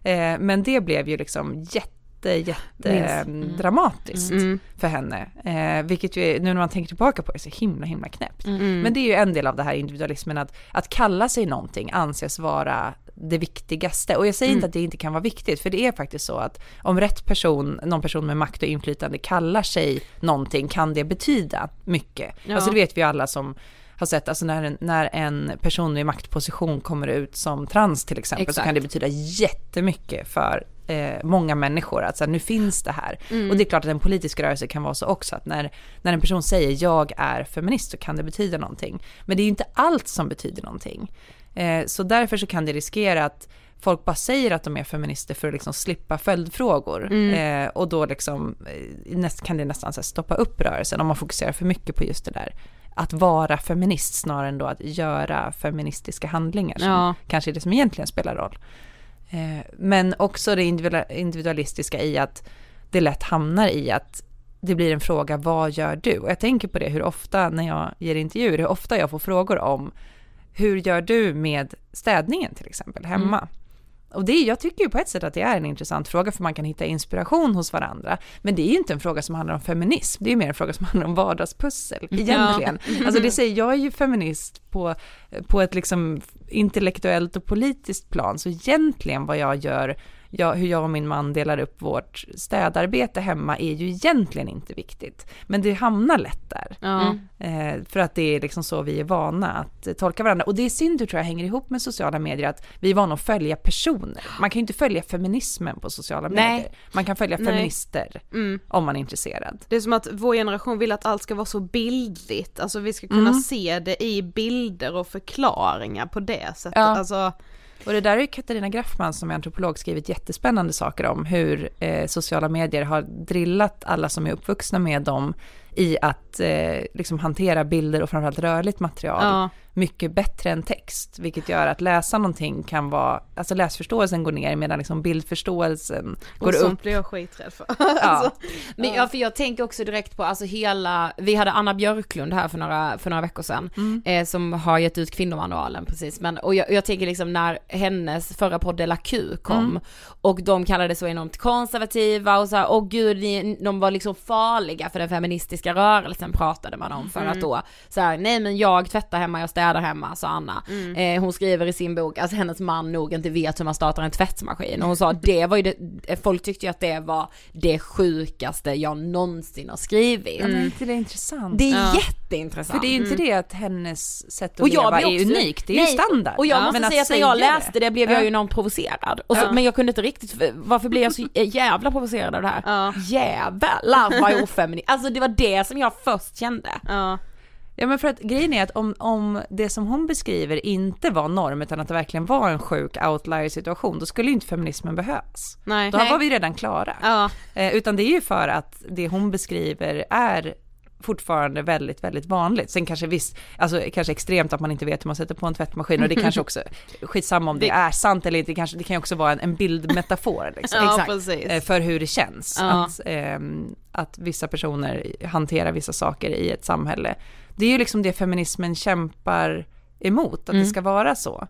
Eh, men det blev ju liksom jätte, jätte Minst. mm. dramatiskt Mm. för henne. Eh, vilket ju är, nu när man tänker tillbaka på det, så himla himla knäppt. Mm. Men det är ju en del av det här individualismen, att, att kalla sig någonting anses vara det viktigaste. Och jag säger Mm. inte att det inte kan vara viktigt, för det är faktiskt så att om rätt person, någon person med makt och inflytande kallar sig någonting kan det betyda mycket. Ja. Alltså det vet vi ju alla som har sett, alltså när en, när en person i maktposition kommer ut som trans till exempel så Exakt. kan det betyda jättemycket för eh, många människor att så här, nu finns det här. Mm. Och det är klart att en politisk rörelse kan vara så också att när, när en person säger jag är feminist så kan det betyda någonting. Men det är ju inte allt som betyder någonting. Eh, så därför så kan det riskera att folk bara säger att de är feminister för att liksom slippa följdfrågor. Eh, och då liksom, eh, näst, kan det nästan stoppa upp rörelsen om man fokuserar för mycket på just det där. Att vara feminist snarare än då att göra feministiska handlingar som Ja. kanske är det som egentligen spelar roll. Eh, men också det individual- individualistiska i att det lätt hamnar i att det blir en fråga, vad gör du? Och jag tänker på det hur ofta när jag ger intervjuer, hur ofta jag får frågor om hur gör du med städningen till exempel hemma? Och det, jag tycker ju på ett sätt att det är en intressant fråga för man kan hitta inspiration hos varandra. Men det är ju inte en fråga som handlar om feminism, det är mer en fråga som handlar om vardagspussel egentligen. Alltså det säger, jag är ju feminist på, på ett liksom intellektuellt och politiskt plan, så egentligen vad jag gör, jag, hur jag och min man delar upp vårt städarbete hemma är ju egentligen inte viktigt. Men det hamnar lätt där. Ja. Eh, för att det är liksom så vi är vana att tolka varandra. Och det i sin tur tror jag hänger ihop med sociala medier, att vi är vana att följa personer. Man kan ju inte följa feminismen på sociala Nej. medier. Man kan följa Nej. feminister Mm. om man är intresserad. Det är som att vår generation vill att allt ska vara så bildligt, alltså vi ska kunna Mm. se det i bilder och förklaringar på det sättet. Ja. Alltså, och det där har ju Katarina Graffman som är antropolog skrivit jättespännande saker om hur eh, sociala medier har drillat alla som är uppvuxna med dem i att eh, liksom hantera bilder och framförallt rörligt material ja mycket bättre än text, vilket gör att läsa någonting kan vara, alltså läsförståelsen går ner medan liksom bildförståelsen går och upp. sånt blir jag skiträdd för. Ja. alltså, Men ja, för jag tänker också direkt på alltså hela, vi hade Anna Björklund här för några, för några veckor sedan, Mm. eh, som har gett ut kvinnomanualen precis, men och jag, jag tänker liksom när hennes förra podd Della Q kom Mm. och de kallade så enormt konservativa och så här, åh gud, ni, de var liksom farliga för den feministiska rörelsen pratade man om för Mm. att då så här, nej men jag tvättar hemma, jag städar hemma, sa Anna. Mm. Eh, hon skriver i sin bok att hennes man nog inte vet hur man startar en tvättmaskin och hon sa det var ju det, folk tyckte ju att det var det sjukaste jag någonsin har skrivit. Ja, men inte det är intressant? Det är Ja. jätte jätteintressant. För det är ju inte Mm. det att hennes sätt att Och jag leva blir är också- unikt, det är Nej, ju standard. Och jag måste Men säga att när jag läste det blev jag Ja. ju enormt provocerad. Och så, Ja. Men jag kunde inte riktigt, varför blev jag så jävla provocerad av det här? Ja. Jävlar vad ofeminint. Alltså det var det som jag först kände. Ja. Ja men för att grejen är att om, om det som hon beskriver inte var norm utan att det verkligen var en sjuk outlier situation då skulle ju inte feminismen behövas. Nej. Då Nej. var vi redan klara. Ja. Eh, utan det är ju för att det hon beskriver är fortfarande väldigt, väldigt vanligt. Sen kanske visst, alltså kanske extremt att man inte vet hur man sätter på en tvättmaskin och det kanske också, skitsamma om det, Det- är sant eller inte, det, kanske, det kan ju också vara en, en bildmetafor liksom. Ja, Exakt. Eh, för hur det känns. Ja. Att, ehm, att vissa personer hanterar vissa saker i ett samhälle. Det är ju liksom det feminismen kämpar emot, att Mm. det ska vara så.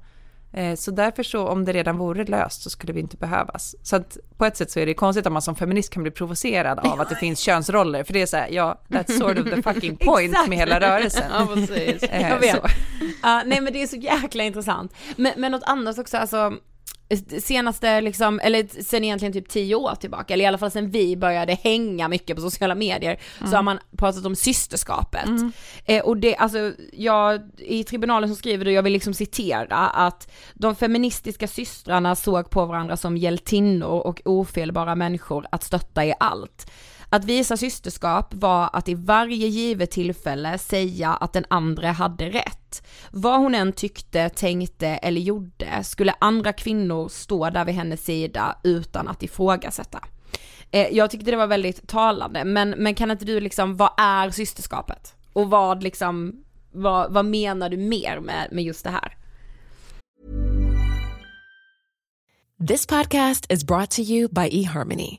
Eh, Så därför så, om det redan vore löst så skulle vi inte behövas. Så att på ett sätt så är det konstigt att man som feminist kan bli provocerad av att det finns könsroller, för det är så här, ja, that's sort of the fucking point med hela rörelsen. Ja, precis. Eh, Jag vet. så. Ja, nej men det är så jäkla intressant. Men, men något annat också, alltså senaste liksom, eller sen egentligen typ tio år tillbaka, eller i alla fall sen vi började hänga mycket på sociala medier, så har man pratat om systerskapet. Eh, och det, alltså, jag, i tribunalen så skriver du, jag vill liksom citera, att de feministiska systrarna såg på varandra som hjältinnor och ofelbara människor att stötta i allt. Att visa systerskap var att i varje givet tillfälle säga att den andra hade rätt. Vad hon än tyckte, tänkte eller gjorde skulle andra kvinnor stå där vid hennes sida utan att ifrågasätta. Eh, jag tyckte det var väldigt talande, men, men kan inte du liksom, vad är systerskapet? Och vad liksom, vad, vad menar du mer med, med just det här? This podcast is brought to you by eHarmony,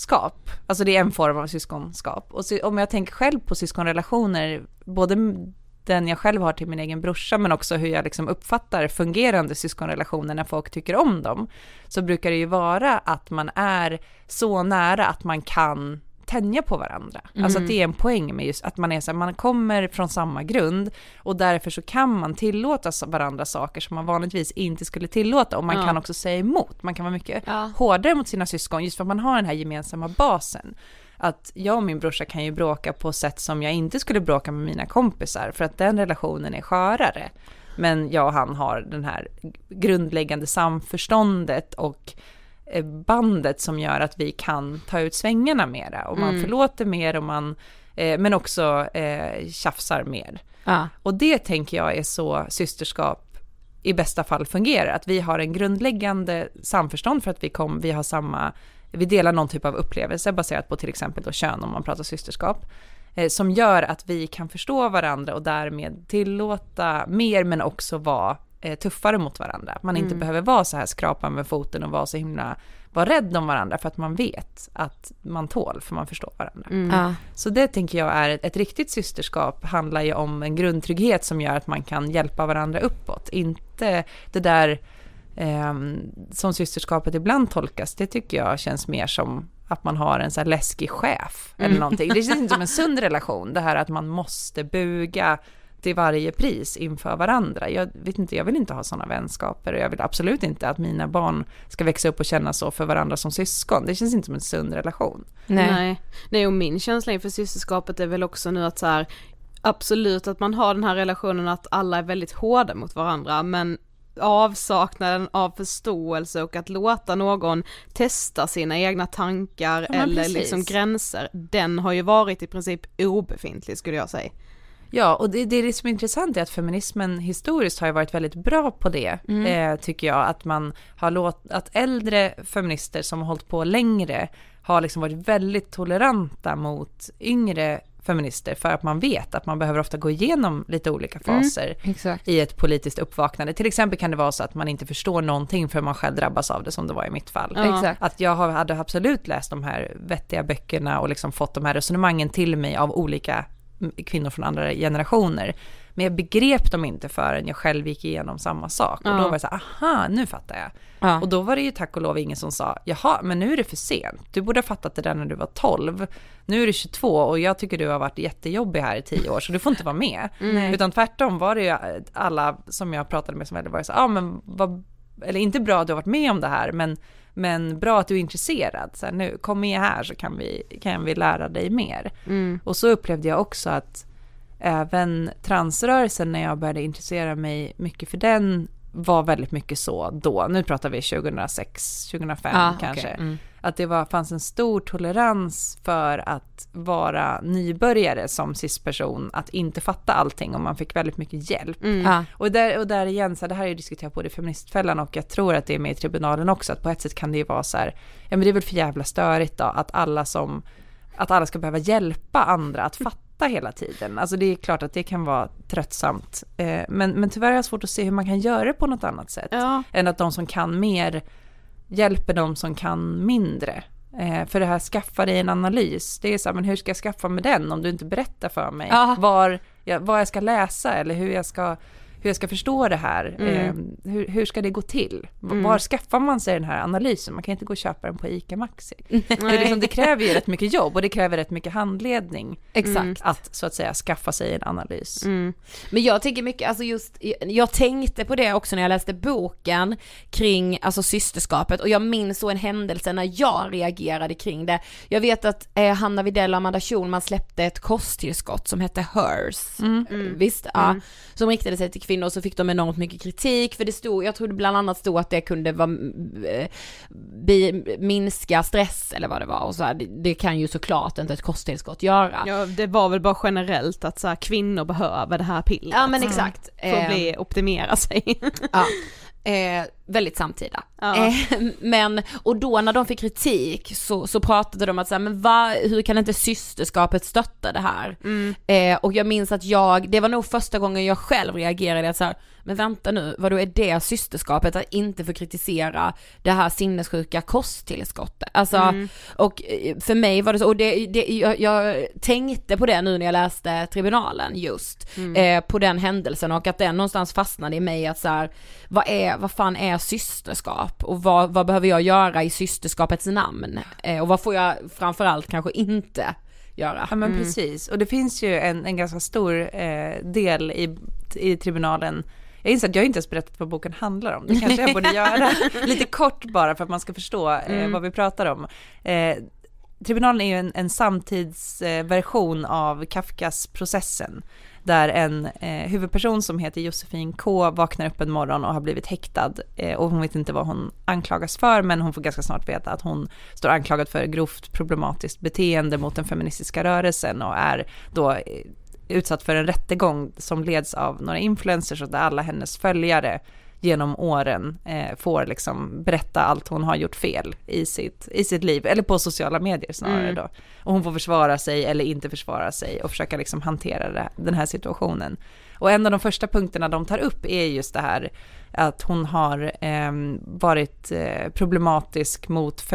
syskonskap. Alltså det är en form av syskonskap. Och om jag tänker själv på syskonrelationer, både den jag själv har till min egen brorsa, men också hur jag liksom uppfattar fungerande syskonrelationer när folk tycker om dem, så brukar det ju vara att man är så nära att man kan tänja på varandra. Alltså att det är en poäng med just att man är så här, man kommer från samma grund och därför så kan man tillåta varandra saker som man vanligtvis inte skulle tillåta och man Ja. kan också säga emot. Man kan vara mycket Ja. hårdare mot sina syskon just för att man har den här gemensamma basen. Att jag och min brorsa kan ju bråka på sätt som jag inte skulle bråka med mina kompisar för att den relationen är skörare. Men jag och han har den här grundläggande samförståndet och bandet som gör att vi kan ta ut svängarna mera och man Mm. förlåter mer och man, eh, men också eh, tjafsar mer. Ja. Och det tänker jag är så systerskap i bästa fall fungerar, att vi har en grundläggande samförstånd för att vi, kom, vi har samma, vi delar någon typ av upplevelse baserat på till exempel då kön om man pratar systerskap, eh, som gör att vi kan förstå varandra och därmed tillåta mer men också vara eh, tuffare mot varandra. Man inte Mm. behöver vara så här skrapa med foten och vara så himla, vara rädd om varandra för att man vet att man tål för man förstår varandra. Mm. Ja. Så det tänker jag är ett, ett riktigt systerskap handlar ju om en grundtrygghet som gör att man kan hjälpa varandra uppåt. Inte det där ehm, som systerskapet ibland tolkas, det tycker jag känns mer som att man har en så här läskig chef eller Mm. någonting. Det känns inte som en sund relation, det här att man måste buga till varje pris inför varandra. Jag vet inte, jag vill inte ha sådana vänskaper och jag vill absolut inte att mina barn ska växa upp och känna så för varandra som syskon. Det känns inte som en sund relation. Nej. Nej. och min känsla inför systerskapet är väl också nu att så här, absolut att man har den här relationen att alla är väldigt hårda mot varandra men avsaknaden av förståelse och att låta någon testa sina egna tankar Ja, eller precis. liksom gränser, den har ju varit i princip obefintlig skulle jag säga. Ja, och det, det är det som är intressant är att feminismen historiskt har ju varit väldigt bra på det, Mm. eh, tycker jag. Att man har låtit, att äldre feminister som har hållit på längre har liksom varit väldigt toleranta mot yngre feminister för att man vet att man behöver ofta gå igenom lite olika Mm, faser exakt. i ett politiskt uppvaknande. Till exempel kan det vara så att man inte förstår någonting för man själv drabbas av det som det var i mitt fall. Ja. Att jag hade absolut läst de här vettiga böckerna och liksom fått de här resonemangen till mig av olika mm, kvinnor från andra generationer. Men jag begrep dem inte förrän jag själv gick igenom samma sak. Och Ja. då var det så här, aha, nu fattar jag. Ja. Och då var det ju tack och lov ingen som sa, jaha, men nu är det för sent. Du borde ha fattat det där när du var 12. Nu är du 22 och jag tycker du har varit jättejobbig här i 10 år, så du får inte vara med. Nej. Utan tvärtom var det ju alla som jag pratade med som var så, ja men vad, eller inte bra att du har varit med om det här, men, men bra att du är intresserad. Så här, nu, kom med här så kan vi, kan vi lära dig mer. Mm. Och så upplevde jag också att även transrörelsen när jag började intressera mig mycket för den var väldigt mycket så då. Nu pratar vi 2006, 2005 Ah, kanske. okej. Mm. Att det var, fanns en stor tolerans för att vara nybörjare som cisperson, att inte fatta allting och man fick väldigt mycket hjälp. Mm. Ja. Och, där, och där igen, så här, det här har jag diskuterat både i Feministfällan och jag tror att det är med i tribunalen också, att på ett sätt kan det ju vara så här, ja men det är väl för jävla störigt då, att alla som, att alla ska behöva hjälpa andra att fatta hela tiden. Alltså det är klart att det kan vara tröttsamt. Eh, men, men tyvärr har jag svårt att se hur man kan göra det på något annat sätt. Ja. Än att de som kan mer hjälper de som kan mindre. Eh, för det här skaffa dig en analys, det är så här, men hur ska jag skaffa mig den om du inte berättar för mig Ja. var jag, vad jag ska läsa eller hur jag ska, hur jag ska förstå det här. Mm. Eh, hur, hur ska det gå till? Mm. Var skaffar man sig den här analysen? Man kan inte gå och köpa den på ICA Maxi. Det, liksom, det kräver ju rätt mycket jobb och det kräver rätt mycket handledning. Exakt. Att så att säga skaffa sig en analys. Mm. Men jag tänker mycket, alltså just, jag tänkte på det också när jag läste boken kring alltså systerskapet och jag minns så en händelse när jag reagerade kring det. Jag vet att eh, Hanna Widell och Amanda Schulman släppte ett kosttillskott som hette Hers. Mm. Eh, Visst? Ja. Som riktade sig till kvinnor och så fick de enormt mycket kritik för det stod, jag tror det bland annat stod att det kunde vara, eh, bi, minska stress eller vad det var och så här, det, det kan ju såklart inte ett kosttillskott göra. Ja, det var väl bara generellt att så här, kvinnor behöver det här pillret. Ja, men exakt. För att bli, optimera sig. Ja. Eh, väldigt samtida. Ja. Eh, men, och då när de fick kritik så, så pratade de att så här, men va, hur kan inte systerskapet stötta det här? Mm. Eh, och jag minns att jag, det var nog första gången jag själv reagerade att så här, men vänta nu, vad då är det systerskapet att inte få kritisera det här sinnessjuka kosttillskottet? Alltså, Mm. och eh, för mig var det så, och det, det, jag, jag tänkte på det nu när jag läste tribunalen just, Mm. eh, på den händelsen och att den någonstans fastnade i mig att så här, vad är, vad fan är systerskap och vad, vad behöver jag göra i systerskapets namn? Eh, och vad får jag framförallt kanske inte göra? Ja men precis, och det finns ju en, en ganska stor eh, del i, i tribunalen jag inser att jag inte ens berättat vad boken handlar om, det kanske jag borde göra. Lite kort bara för att man ska förstå eh, Mm. vad vi pratar om. Eh, tribunalen är ju en, en samtidsversion av Kafkas processen. Där en eh, huvudperson som heter Josefin K vaknar upp en morgon och har blivit häktad. Eh, och hon vet inte vad hon anklagas för men hon får ganska snart veta att hon står anklagad för grovt problematiskt beteende mot den feministiska rörelsen och är då eh, utsatt för en rättegång som leds av några influencers och där alla hennes följare genom åren eh, får liksom berätta allt hon har gjort fel i sitt, i sitt liv, eller på sociala medier snarare Mm. då. Och hon får försvara sig eller inte försvara sig och försöka liksom hantera det, den här situationen. Och en av de första punkterna de tar upp är just det här att hon har eh, varit eh, problematisk mot,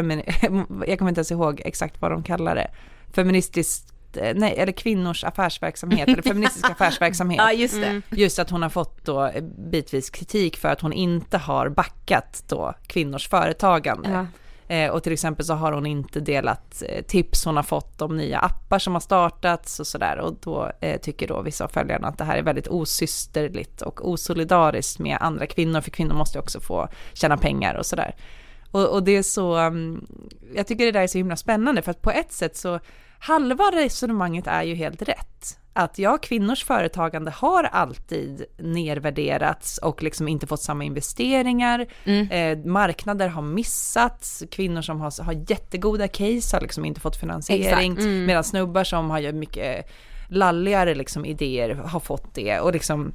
jag kommer inte ens ihåg exakt vad de kallar det, feministiskt eh, nej, eller kvinnors affärsverksamhet, eller feministisk affärsverksamhet. Ja, just det. Mm. Just att hon har fått då eh, bitvis kritik för att hon inte har backat då kvinnors företagande. Ja. Eh, och till exempel så har hon inte delat tips hon har fått om nya appar som har startats och sådär. Och då eh, tycker då vissa av följarna att det här är väldigt osysterligt och osolidariskt med andra kvinnor, för kvinnor måste också få tjäna pengar och sådär. Och, och det är så, um, jag tycker det där är så himla spännande för att på ett sätt så halva resonemanget är ju helt rätt. Att ja, kvinnors företagande har alltid nervärderats och liksom inte fått samma investeringar. Mm. Eh, marknader har missats, kvinnor som har, har jättegoda case har liksom inte fått finansiering. Mm. Medan snubbar som har mycket lalligare liksom idéer har fått det. Och liksom,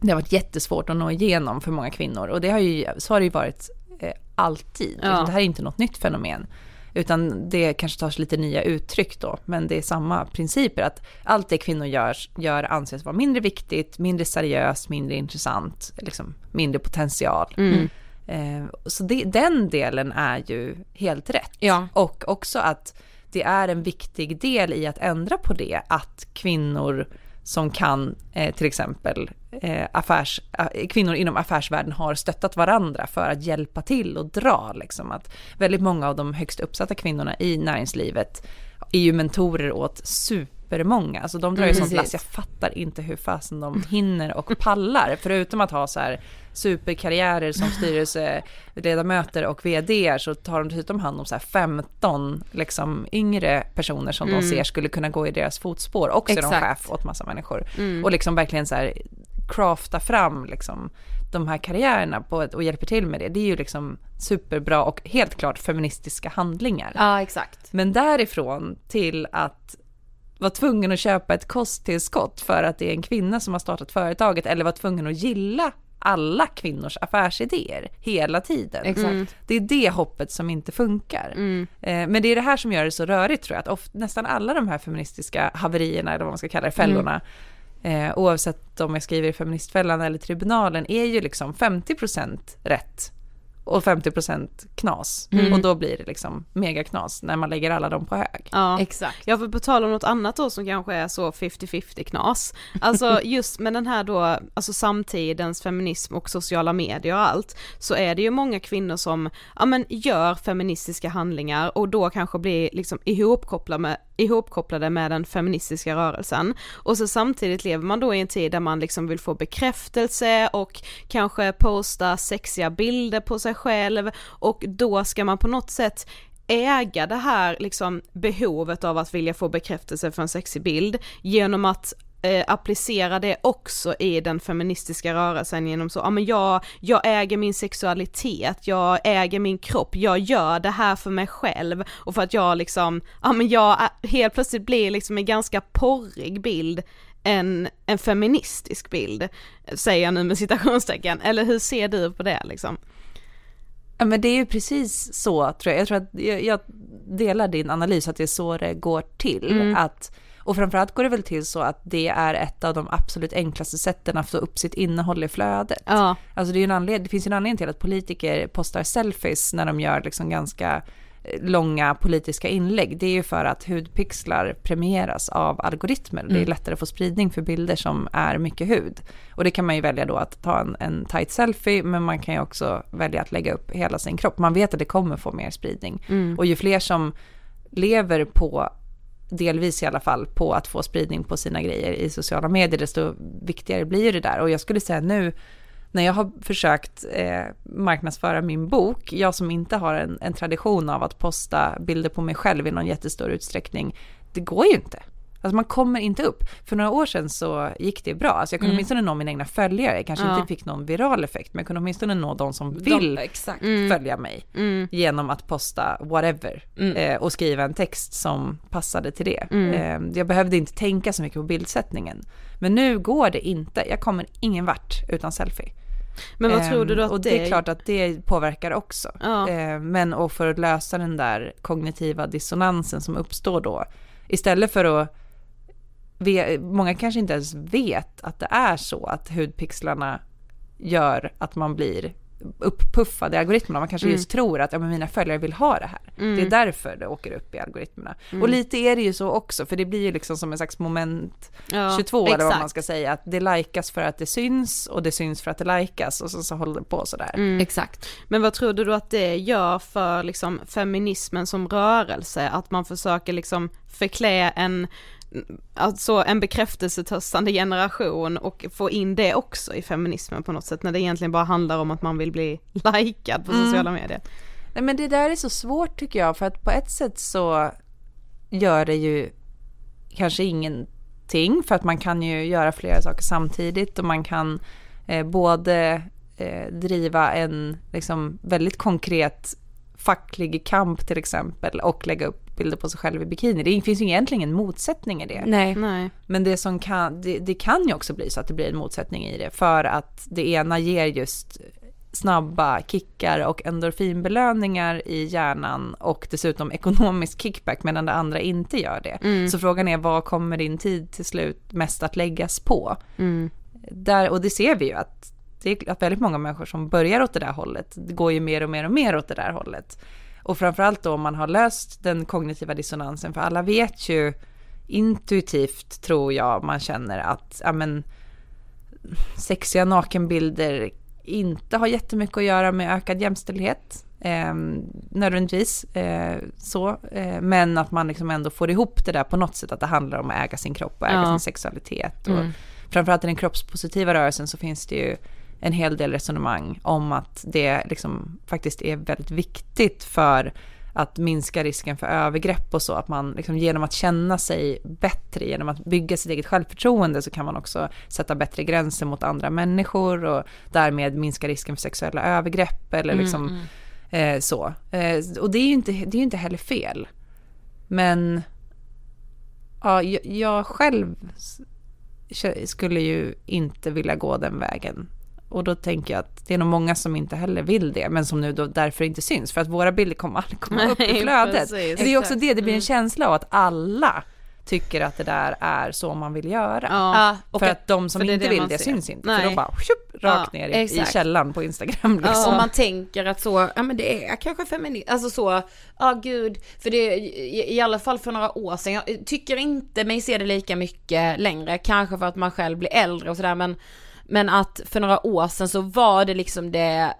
det har varit jättesvårt att nå igenom för många kvinnor. Och det har ju, så har det ju varit eh, alltid. Ja. Det här är inte något nytt fenomen. Utan det kanske tar sig lite nya uttryck då, men det är samma principer. Att allt det kvinnor gör, gör anses vara mindre viktigt, mindre seriöst, mindre intressant, liksom mindre potential. Mm. Eh, så det, den delen är ju helt rätt. Ja. Och också att det är en viktig del i att ändra på det, att kvinnor som kan eh, till exempel eh, affärs, eh, kvinnor inom affärsvärlden har stöttat varandra för att hjälpa till och dra. Liksom. Att väldigt många av de högst uppsatta kvinnorna i näringslivet är ju mentorer åt supermånga. Alltså de drar ju mm, sånt lass, jag fattar inte hur fasen de hinner och pallar. Förutom att ha så här superkarriärer som styrelseledamöter och vd så tar de dessutom hand om så här 15 liksom yngre personer som mm. de ser skulle kunna gå i deras fotspår. Också är de chef åt massa människor. Mm. Och liksom verkligen så här crafta fram liksom de här karriärerna på ett, och hjälper till med det. Det är ju liksom superbra och helt klart feministiska handlingar. Ja, exakt. Men därifrån till att vara tvungen att köpa ett kosttillskott för att det är en kvinna som har startat företaget eller vara tvungen att gilla alla kvinnors affärsidéer hela tiden. Mm. Det är det hoppet som inte funkar. Mm. Eh, men det är det här som gör det så rörigt tror jag, att ofta, nästan alla de här feministiska haverierna, eller vad man ska kalla det, fällorna, mm. eh, oavsett om jag skriver i Feministfällan eller Tribunalen, är ju liksom 50% rätt och 50% knas. Mm. Och då blir det liksom megaknas när man lägger alla dem på hög. Ja, exakt. Ja, för på tal om något annat då som kanske är så 50-50 knas. Alltså just med den här då, alltså samtidens feminism och sociala medier och allt, så är det ju många kvinnor som, ja men gör feministiska handlingar och då kanske blir liksom ihopkopplade med, ihopkopplade med den feministiska rörelsen. Och så samtidigt lever man då i en tid där man liksom vill få bekräftelse och kanske posta sexiga bilder på sig själv och då ska man på något sätt äga det här liksom behovet av att vilja få bekräftelse för en sexig bild genom att eh, applicera det också i den feministiska rörelsen genom så, ja men jag, jag äger min sexualitet, jag äger min kropp, jag gör det här för mig själv och för att jag liksom, ja men jag helt plötsligt blir liksom en ganska porrig bild en, en feministisk bild, säger jag nu med citationstecken, eller hur ser du på det liksom? Ja men det är ju precis så tror jag, jag tror att jag, jag delar din analys att det är så det går till, mm. att och framförallt går det väl till så att det är ett av de absolut enklaste sätten att få upp sitt innehåll i flödet. Ja. Alltså det, är en anled- det finns en anledning till att politiker postar selfies när de gör liksom ganska långa politiska inlägg. Det är ju för att hudpixlar premieras av algoritmer. Mm. Det är mm. lättare att få spridning för bilder som är mycket hud. Och det kan man ju välja då att ta en, en tight selfie, men man kan ju också välja att lägga upp hela sin kropp. Man vet att det kommer få mer spridning. Mm. Och ju fler som lever på delvis i alla fall, på att få spridning på sina grejer i sociala medier, desto viktigare blir det där. Och jag skulle säga nu, när jag har försökt eh, marknadsföra min bok, jag som inte har en, en tradition av att posta bilder på mig själv i någon jättestor utsträckning, det går ju inte. Alltså man kommer inte upp. För några år sedan så gick det bra. Alltså jag kunde mm. åtminstone nå mina egna följare. Jag kanske ja. inte fick någon viral effekt, men jag kunde åtminstone nå de som vill de, mm. följa mig. Mm. Genom att posta whatever mm. eh, och skriva en text som passade till det. Mm. Eh, jag behövde inte tänka så mycket på bildsättningen. Men nu går det inte. Jag kommer ingen vart utan selfie. Men vad tror du då att och det... det är klart att det påverkar också. Ja. Eh, men och för att lösa den där kognitiva dissonansen som uppstår då, istället för att många kanske inte ens vet att det är så att hudpixlarna gör att man blir upppuffad i algoritmerna. Man kanske mm. just tror att ja, men mina följare vill ha det här. Mm. Det är därför det åker upp i algoritmerna. Mm. Och lite är det ju så också, för det blir ju liksom som en slags moment ja, 22 exakt. eller vad man ska säga, att det likas för att det syns och det syns för att det likas och så, så håller det på sådär. Mm. Exakt. Men vad tror du då att det gör för liksom feminismen som rörelse, att man försöker liksom förklä en alltså en bekräftelsetörstande generation och få in det också i feminismen på något sätt när det egentligen bara handlar om att man vill bli likad på mm. sociala medier. Nej men det där är så svårt tycker jag för att på ett sätt så gör det ju kanske ingenting för att man kan ju göra flera saker samtidigt och man kan eh, både eh, driva en liksom väldigt konkret facklig kamp till exempel och lägga upp bilder på sig själv i bikini. Det finns ju egentligen en motsättning i det. Nej. Nej. Men det som kan, det, det, kan ju också bli så att det blir en motsättning i det för att det ena ger just snabba kickar och endorfinbelöningar i hjärnan och dessutom ekonomisk kickback medan det andra inte gör det. Mm. Så frågan är vad kommer din tid till slut mest att läggas på? Mm. Där, och det ser vi ju att det är att väldigt många människor som börjar åt det där hållet, det går ju mer och mer och mer åt det där hållet. Och framförallt då om man har löst den kognitiva dissonansen, för alla vet ju intuitivt tror jag man känner att, ja men, sexiga nakenbilder inte har jättemycket att göra med ökad jämställdhet. Eh, nödvändigtvis eh, så, eh, men att man liksom ändå får ihop det där på något sätt, att det handlar om att äga sin kropp och äga ja. sin sexualitet. Och mm. Framförallt i den kroppspositiva rörelsen så finns det ju en hel del resonemang om att det liksom faktiskt är väldigt viktigt för att minska risken för övergrepp och så, att man liksom genom att känna sig bättre, genom att bygga sitt eget självförtroende så kan man också sätta bättre gränser mot andra människor och därmed minska risken för sexuella övergrepp eller mm, liksom mm. Eh, så. Eh, och det är ju inte, det är inte heller fel. Men ja, jag, jag själv skulle ju inte vilja gå den vägen och då tänker jag att det är nog många som inte heller vill det, men som nu då därför inte syns, för att våra bilder kommer aldrig komma upp i flödet. Precis, det är också det, det blir en mm. känsla av att alla tycker att det där är så man vill göra. Ja, för att, att de som inte vill det ser. syns inte, Nej. för de bara tjup, rakt ja, ner i, i källan på Instagram. Liksom. Ja, och man tänker att så, ja men det är kanske feministiskt, alltså så, ja gud, för det, i, i alla fall för några år sedan, jag tycker inte mig se det lika mycket längre, kanske för att man själv blir äldre och sådär men men att för några år sedan så var det liksom det,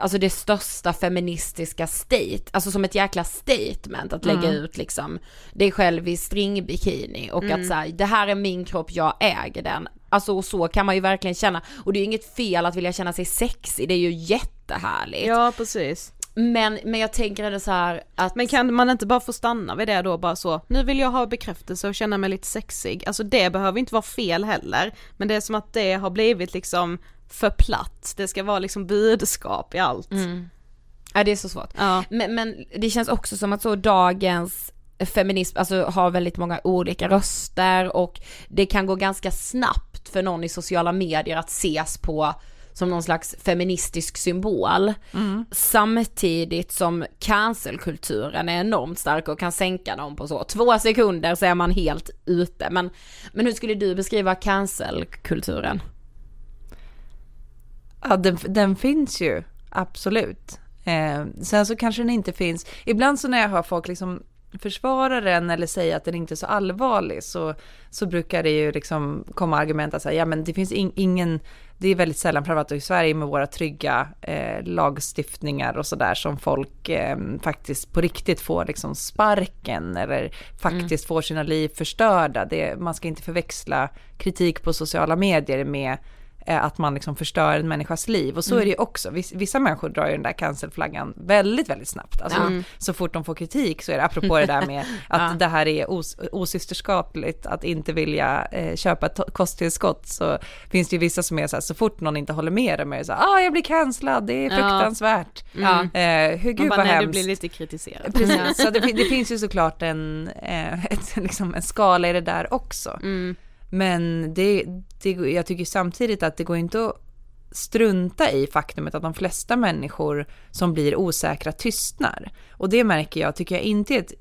alltså det största feministiska state, alltså som ett jäkla statement att lägga mm. ut liksom dig själv i stringbikini och mm. att säga det här är min kropp, jag äger den. Alltså så kan man ju verkligen känna, och det är ju inget fel att vilja känna sig sexig, det är ju jättehärligt. Ja precis. Men, men jag tänker ändå så här att... Men kan man inte bara få stanna vid det då bara så, nu vill jag ha bekräftelse och känna mig lite sexig, alltså det behöver inte vara fel heller, men det är som att det har blivit liksom för platt, det ska vara liksom budskap i allt. Mm. Ja det är så svårt. Ja. Men, men det känns också som att så dagens feminism, alltså har väldigt många olika röster och det kan gå ganska snabbt för någon i sociala medier att ses på som någon slags feministisk symbol. Mm. Samtidigt som cancelkulturen är enormt stark och kan sänka någon på så två sekunder så är man helt ute. Men, men hur skulle du beskriva cancelkulturen? Ja, den, den finns ju, absolut. Eh, sen så kanske den inte finns, ibland så när jag hör folk liksom försvara den eller säga att den inte är så allvarlig så, så brukar det ju liksom komma argument att säga, ja men det finns in, ingen det är väldigt sällan, framförallt i Sverige med våra trygga eh, lagstiftningar och sådär som folk eh, faktiskt på riktigt får liksom sparken eller faktiskt mm. får sina liv förstörda. Det, man ska inte förväxla kritik på sociala medier med att man liksom förstör en människas liv. Och så mm. är det ju också, vissa människor drar ju den där cancelflaggan väldigt, väldigt snabbt. Alltså mm. så fort de får kritik så är det apropå det där med att ja. det här är os osysterskapligt att inte vilja eh, köpa ett kosttillskott så finns det ju vissa som är så här, så fort någon inte håller med dem är det så här, ah jag blir cancellad, det är fruktansvärt. Ja. Eh, hur gud bara, vad nej, hemskt. du blir lite kritiserad. Precis, så det, det, finns ju såklart en, eh, ett, liksom en skala i det där också. Mm. Men det, det, jag tycker samtidigt att det går inte att strunta i faktumet att de flesta människor som blir osäkra tystnar. Och det märker jag, tycker jag inte är ett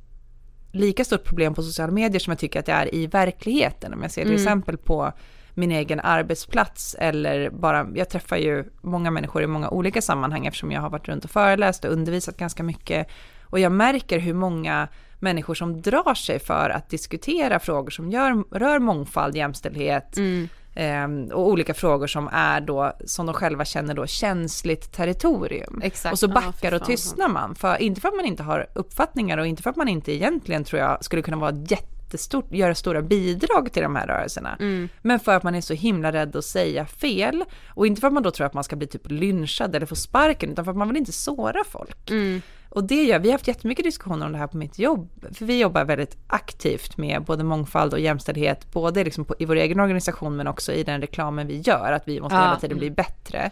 lika stort problem på sociala medier som jag tycker att det är i verkligheten. Om jag ser till mm. exempel på min egen arbetsplats eller bara, jag träffar ju många människor i många olika sammanhang eftersom jag har varit runt och föreläst och undervisat ganska mycket Och jag märker hur många människor som drar sig för att diskutera frågor som gör, rör mångfald, jämställdhet Mm. eh, och olika frågor som är då, som de själva känner då, känsligt territorium. Exakt. Och så Ja, backar för och tystnar man, för, inte för att man inte har uppfattningar och inte för att man inte egentligen tror jag skulle kunna vara ett jättestort, göra stora bidrag till de här rörelserna. Mm. Men för att man är så himla rädd att säga fel och inte för att man då tror att man ska bli typ lynchad eller få sparken utan för att man vill inte såra folk. Mm. Och det gör, vi har haft jättemycket diskussioner om det här på mitt jobb, för vi jobbar väldigt aktivt med både mångfald och jämställdhet, både liksom på, i vår egen organisation men också i den reklamen vi gör, att vi måste Ja. hela tiden bli bättre.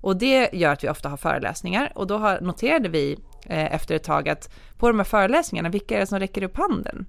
Och det gör att vi ofta har föreläsningar och då har, noterade vi eh, efter ett tag att på de här föreläsningarna, vilka är det som räcker upp handen?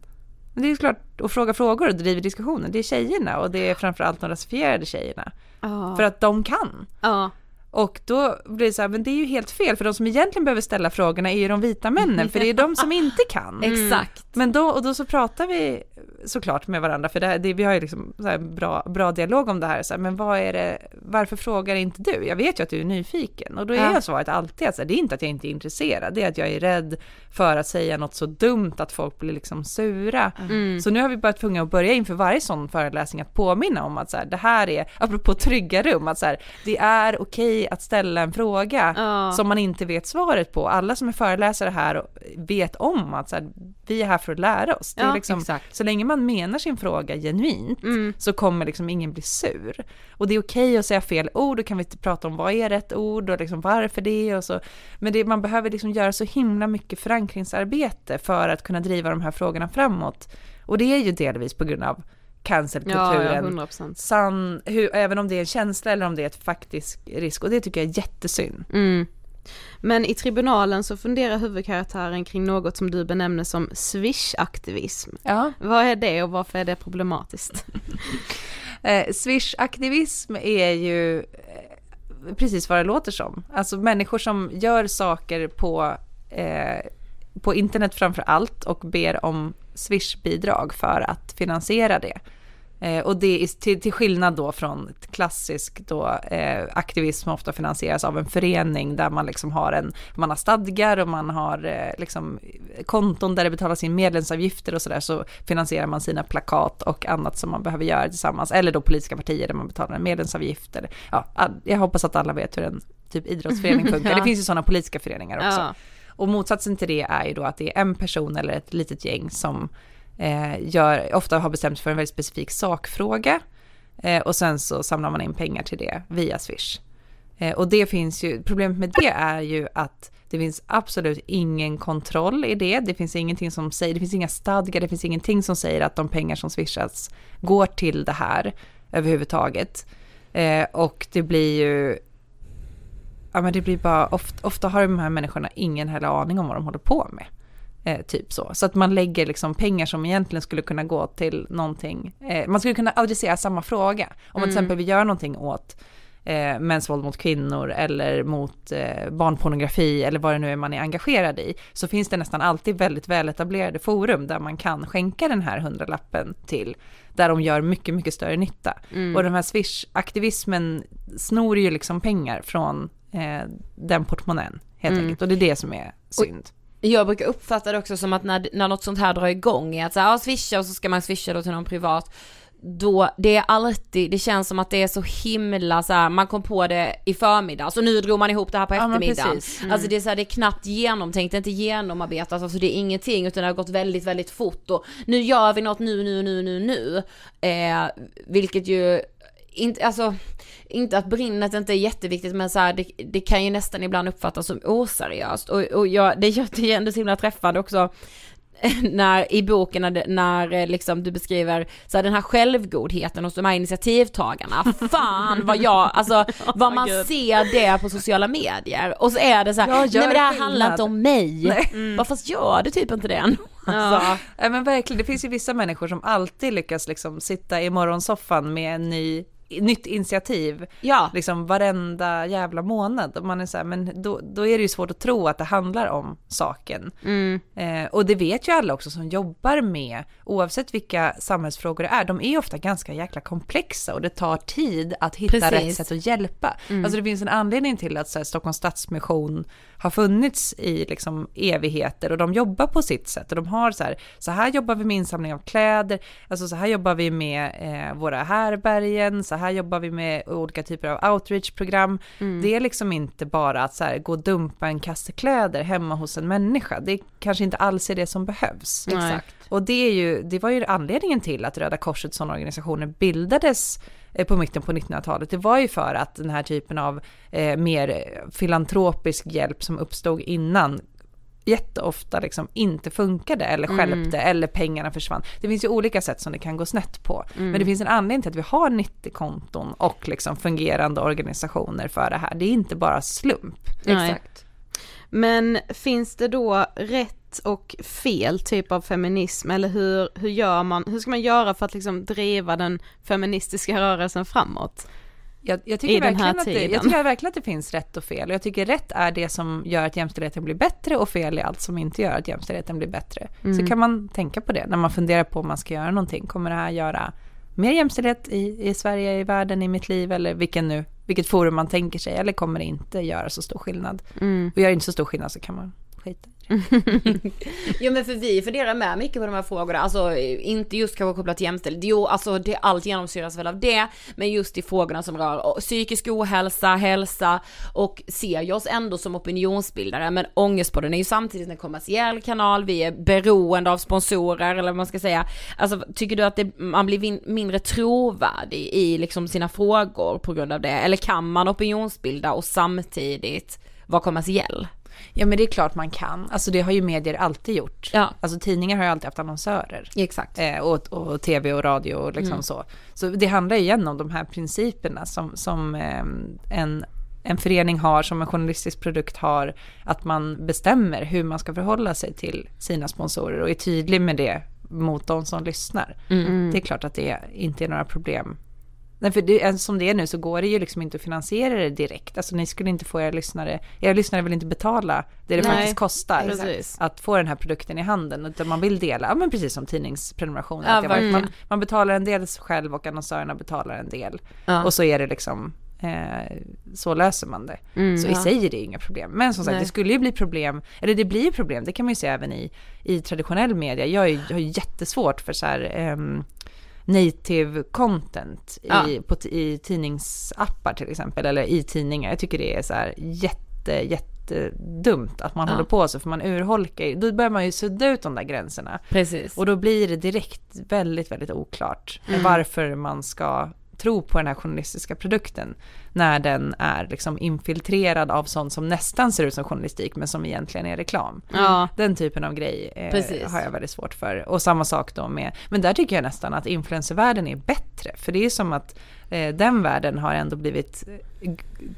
Det är klart att fråga frågor och driver diskussioner, det är tjejerna och det är framförallt de rasifierade tjejerna. Ja. För att de kan. Ja. Och då blir det så här, men det är ju helt fel, för de som egentligen behöver ställa frågorna är ju de vita männen, för det är de som inte kan. Exakt. Men då, och då så pratar vi såklart med varandra, för det, här- det, vi har ju liksom bra, bra dialog om det här, så här, men vad är det, varför frågar inte du? Jag vet ju att du är nyfiken, och då är Ja. svaret alltid att så här, det är inte att jag inte är intresserad, det är att jag är rädd för att säga något så dumt att folk blir liksom sura. Mm. Så nu har vi bara tvungna att börja inför varje sån föreläsning att påminna om att så här, det här är, apropå trygga rum, att så här, det är okej att ställa en fråga Ja. som man inte vet svaret på. Alla som är föreläsare här vet om att så här, vi är här för att lära oss. Ja, liksom, så länge man menar sin fråga genuint Mm. så kommer liksom ingen bli sur. Och det är okej att säga fel ord, då kan vi prata om vad är rätt ord och liksom varför det och så. Men det, man behöver liksom göra så himla mycket förankringsarbete för att kunna driva de här frågorna framåt. Och det är ju delvis på grund av Ja, cancelkulturen. ja, 100%. Sann, hur, även om det är en känsla eller om det är ett faktisk risk. Och det tycker jag är jättesynd. Mm. Men i tribunalen så funderar huvudkaraktären kring något som du benämner som swish-aktivism. Ja. Vad är det och varför är det problematiskt? Eh, Swish-aktivism är ju eh, precis vad det låter som. Alltså människor som gör saker på, eh, på internet framför allt och ber om Swish-bidrag för att finansiera det. Eh, och det är till, till skillnad då från ett klassisk då, eh, aktivism ofta finansieras av en förening där man liksom har en, man har stadgar och man har eh, liksom konton där det betalas in medlemsavgifter och sådär så finansierar man sina plakat och annat som man behöver göra tillsammans. Eller då politiska partier där man betalar en medlemsavgift. Eller, ja, jag hoppas att alla vet hur en typ idrottsförening funkar. Ja. Det finns ju sådana politiska föreningar också. Ja. Och motsatsen till det är ju då att det är en person eller ett litet gäng som eh, gör, ofta har bestämt sig för en väldigt specifik sakfråga eh, och sen så samlar man in pengar till det via Swish. Eh, och det finns ju, problemet med det är ju att det finns absolut ingen kontroll i det. Det finns ingenting som säger, det finns inga stadgar, det finns ingenting som säger att de pengar som swishas går till det här överhuvudtaget. Eh, och det blir ju, ja men det blir bara, ofta, ofta har de här människorna ingen heller aning om vad de håller på med. Eh, typ så. Så att man lägger liksom pengar som egentligen skulle kunna gå till någonting. Eh, man skulle kunna adressera samma fråga. Om man till Mm. exempel vill göra någonting åt eh, mäns våld mot kvinnor eller mot eh, barnpornografi eller vad det nu är man är engagerad i. Så finns det nästan alltid väldigt väletablerade forum där man kan skänka den här hundralappen till. Där de gör mycket, mycket större nytta. Mm. Och den här Swish-aktivismen snor ju liksom pengar från eh, den portmonnän helt Mm. enkelt. Och det är det som är synd. Jag brukar uppfatta det också som att när, när något sånt här drar igång är att så här, ja, swisha och så ska man swisha då till någon privat. Då, det är alltid, det känns som att det är så himla så här, man kom på det i förmiddag, så nu drog man ihop det här på Ja, eftermiddagen. precis. Mm. Alltså det är så här, det är knappt genomtänkt, det är inte genomarbetat, alltså det är ingenting utan det har gått väldigt, väldigt fort och nu gör vi något nu, nu, nu, nu, nu. Eh, vilket ju inte, alltså, inte att brinnet inte är jätteviktigt men så här, det, det kan ju nästan ibland uppfattas som oseriöst och, och jag, det gör det är ändå så himla träffande också när i boken när, när eh, liksom du beskriver så här, den här självgodheten hos de här initiativtagarna, fan vad jag, alltså vad man Gud. ser det på sociala medier och så är det så här, nej men det här skillnad." handlar inte om mig, mm. bara fast gör det typ inte det ändå. Ja. Alltså. ja men verkligen, det finns ju vissa människor som alltid lyckas liksom sitta i morgonsoffan med en ny nytt initiativ ja. liksom varenda jävla månad. Och man är så här, men då, då är det ju svårt att tro att det handlar om saken. Mm. Eh, och det vet ju alla också som jobbar med, oavsett vilka samhällsfrågor det är, de är ofta ganska jäkla komplexa och det tar tid att hitta Precis. rätt sätt att hjälpa. Mm. Alltså det finns en anledning till att så här, Stockholms Stadsmission har funnits i liksom evigheter och de jobbar på sitt sätt och de har så här, så här jobbar vi med insamling av kläder, alltså så här jobbar vi med eh, våra härbergen, så här jobbar vi med olika typer av outreach-program. Mm. Det är liksom inte bara att så här, gå och dumpa en kasse kläder hemma hos en människa, det kanske inte alls är det som behövs. Nej. Exakt. Och det, är ju, det var ju anledningen till att Röda Korset sådana organisationer bildades eh, på mitten på 1900-talet. Det var ju för att den här typen av eh, mer filantropisk hjälp som uppstod innan jätteofta liksom inte funkade eller Mm. skälpte eller pengarna försvann. Det finns ju olika sätt som det kan gå snett på. Mm. Men det finns en anledning till att vi har 90-konton och liksom fungerande organisationer för det här. Det är inte bara slump. Nej. Men finns det då rätt och fel typ av feminism eller hur, hur gör man, hur ska man göra för att liksom driva den feministiska rörelsen framåt? Jag, jag, tycker verkligen att det, jag tycker verkligen att det finns rätt och fel. Och jag tycker rätt är det som gör att jämställdheten blir bättre och fel är allt som inte gör att jämställdheten blir bättre. Mm. Så kan man tänka på det när man funderar på om man ska göra någonting. Kommer det här göra mer jämställdhet i, i Sverige, i världen, i mitt liv eller vilken nu, vilket forum man tänker sig eller kommer det inte göra så stor skillnad? Mm. Och gör det inte så stor skillnad så kan man skita Jo men för vi funderar med mycket på de här frågorna, alltså inte just kanske kopplat till jämställdhet, jo alltså det, allt genomsyras väl av det, men just i frågorna som rör psykisk ohälsa, hälsa och ser ju oss ändå som opinionsbildare, men Ångestpodden är ju samtidigt en kommersiell kanal, vi är beroende av sponsorer eller vad man ska säga, alltså tycker du att det, man blir vin, mindre trovärdig i liksom sina frågor på grund av det, eller kan man opinionsbilda och samtidigt vara kommersiell? Ja men det är klart man kan. Alltså det har ju medier alltid gjort. Ja. Alltså tidningar har ju alltid haft annonsörer. Exakt. Eh, och, och tv och radio och liksom Mm. så. Så det handlar ju igen om de här principerna som, som eh, en, en förening har, som en journalistisk produkt har. Att man bestämmer hur man ska förhålla sig till sina sponsorer och är tydlig med det mot de som lyssnar. Mm. Det är klart att det inte är några problem. Nej, för det, som det är nu så går det ju liksom inte att finansiera det direkt. Alltså ni skulle inte få era lyssnare, era lyssnare vill inte betala det det Nej, faktiskt kostar precis. att få den här produkten i handen. Utan man vill dela, ja men precis som tidningsprenumerationer. Ja, var- man, man betalar en del själv och annonsörerna betalar en del. Ja. Och så är det liksom, eh, så löser man det. Mm, så i ja. sig är det inga problem. Men som sagt, Nej. det skulle ju bli problem, eller det blir problem, det kan man ju se även i, i traditionell media. Jag, är, jag har ju jättesvårt för så här, ehm, native content i, Ja. på, t- i tidningsappar till exempel, eller i tidningar. Jag tycker det är så här jätte, jättedumt att man Ja. håller på så, för man urholkar då börjar man ju sudda ut de där gränserna. Precis. Och då blir det direkt väldigt, väldigt oklart Mm. varför man ska tro på den här journalistiska produkten när den är liksom infiltrerad av sånt som nästan ser ut som journalistik men som egentligen är reklam. Ja. Den typen av grej eh, har jag väldigt svårt för. Och samma sak då med, men där tycker jag nästan att influencervärlden är bättre. För det är som att eh, den världen har ändå blivit eh,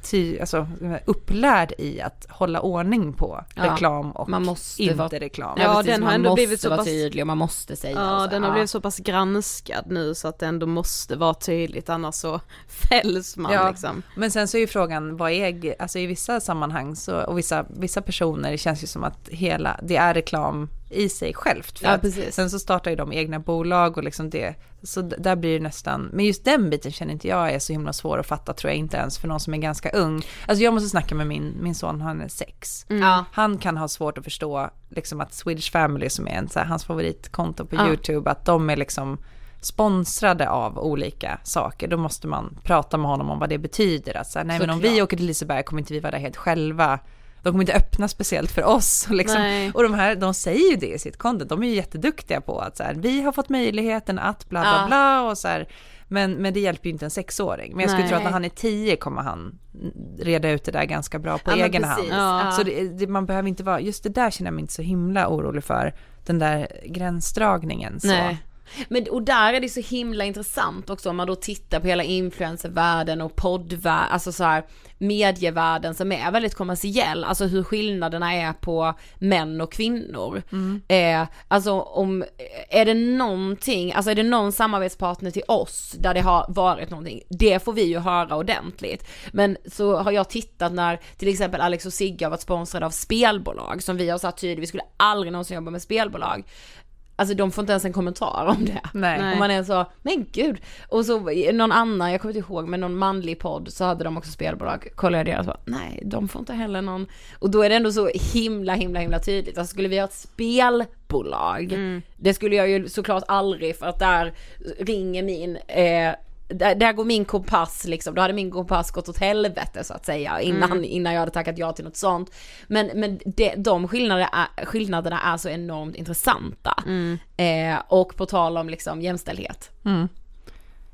ty, alltså, upplärd i att hålla ordning på Ja, reklam och man måste inte vara- reklam. Ja, precis, den har man ändå måste blivit så vara pass- tydlig och man måste säga. Ja, och så. den har blivit så pass granskad nu så att det ändå måste vara tydligt annars så fälls man Ja, liksom. Men sen så är ju frågan, vad är, alltså i vissa sammanhang så, och vissa, vissa personer, det känns ju som att hela, det är reklam i sig självt. För Ja, att precis. Sen så startar ju de egna bolag och liksom det, så där blir det nästan, men just den biten känner inte jag är så himla svår att fatta tror jag inte ens för någon som är ganska ung. Alltså jag måste snacka med min, min son, han är sex. Ja. Han kan ha svårt att förstå liksom att Swedish Family som är en, så här, hans favoritkonto på Ja. YouTube, att de är liksom sponsrade av olika saker, då måste man prata med honom om vad det betyder. Att så här, nej men om vi åker till Liseberg kommer inte vi vara där helt själva. De kommer inte öppna speciellt för oss. Liksom. Och de här, de säger ju det i sitt content, de är ju jätteduktiga på att så här, vi har fått möjligheten att bla bla Ja. bla och så här. Men, men det hjälper ju inte en sexåring. Men jag skulle Nej. tro att när han är tio kommer han reda ut det där ganska bra på Ja, egen hand. Ja. Så det, det, man behöver inte vara, just det där känner jag mig inte så himla orolig för, den där gränsdragningen. Så. Nej. Men och där är det så himla intressant också om man då tittar på hela influencervärlden och poddvärlden, alltså så här medievärlden som är väldigt kommersiell, alltså hur skillnaderna är på män och kvinnor. Mm. Eh, alltså om, är det någonting, alltså är det någon samarbetspartner till oss där det har varit någonting, det får vi ju höra ordentligt. Men så har jag tittat när till exempel Alex och Sigge har varit sponsrade av spelbolag som vi har sagt tydligt, vi skulle aldrig någonsin jobba med spelbolag. Alltså de får inte ens en kommentar om det. Nej. Och man är så, men gud. Och så någon annan, jag kommer inte ihåg, men någon manlig podd så hade de också spelbolag. Kollade jag deras nej de får inte heller någon. Och då är det ändå så himla himla himla tydligt. Alltså skulle vi ha ett spelbolag, det skulle jag ju såklart aldrig för att där ringer min eh, där, där går min kompass liksom, då hade min kompass gått åt helvete så att säga innan, Mm. innan jag hade tackat ja till något sånt. Men, men det, de skillnaderna är, skillnaderna är så enormt intressanta. Mm. Eh, och på tal om liksom jämställdhet. Mm.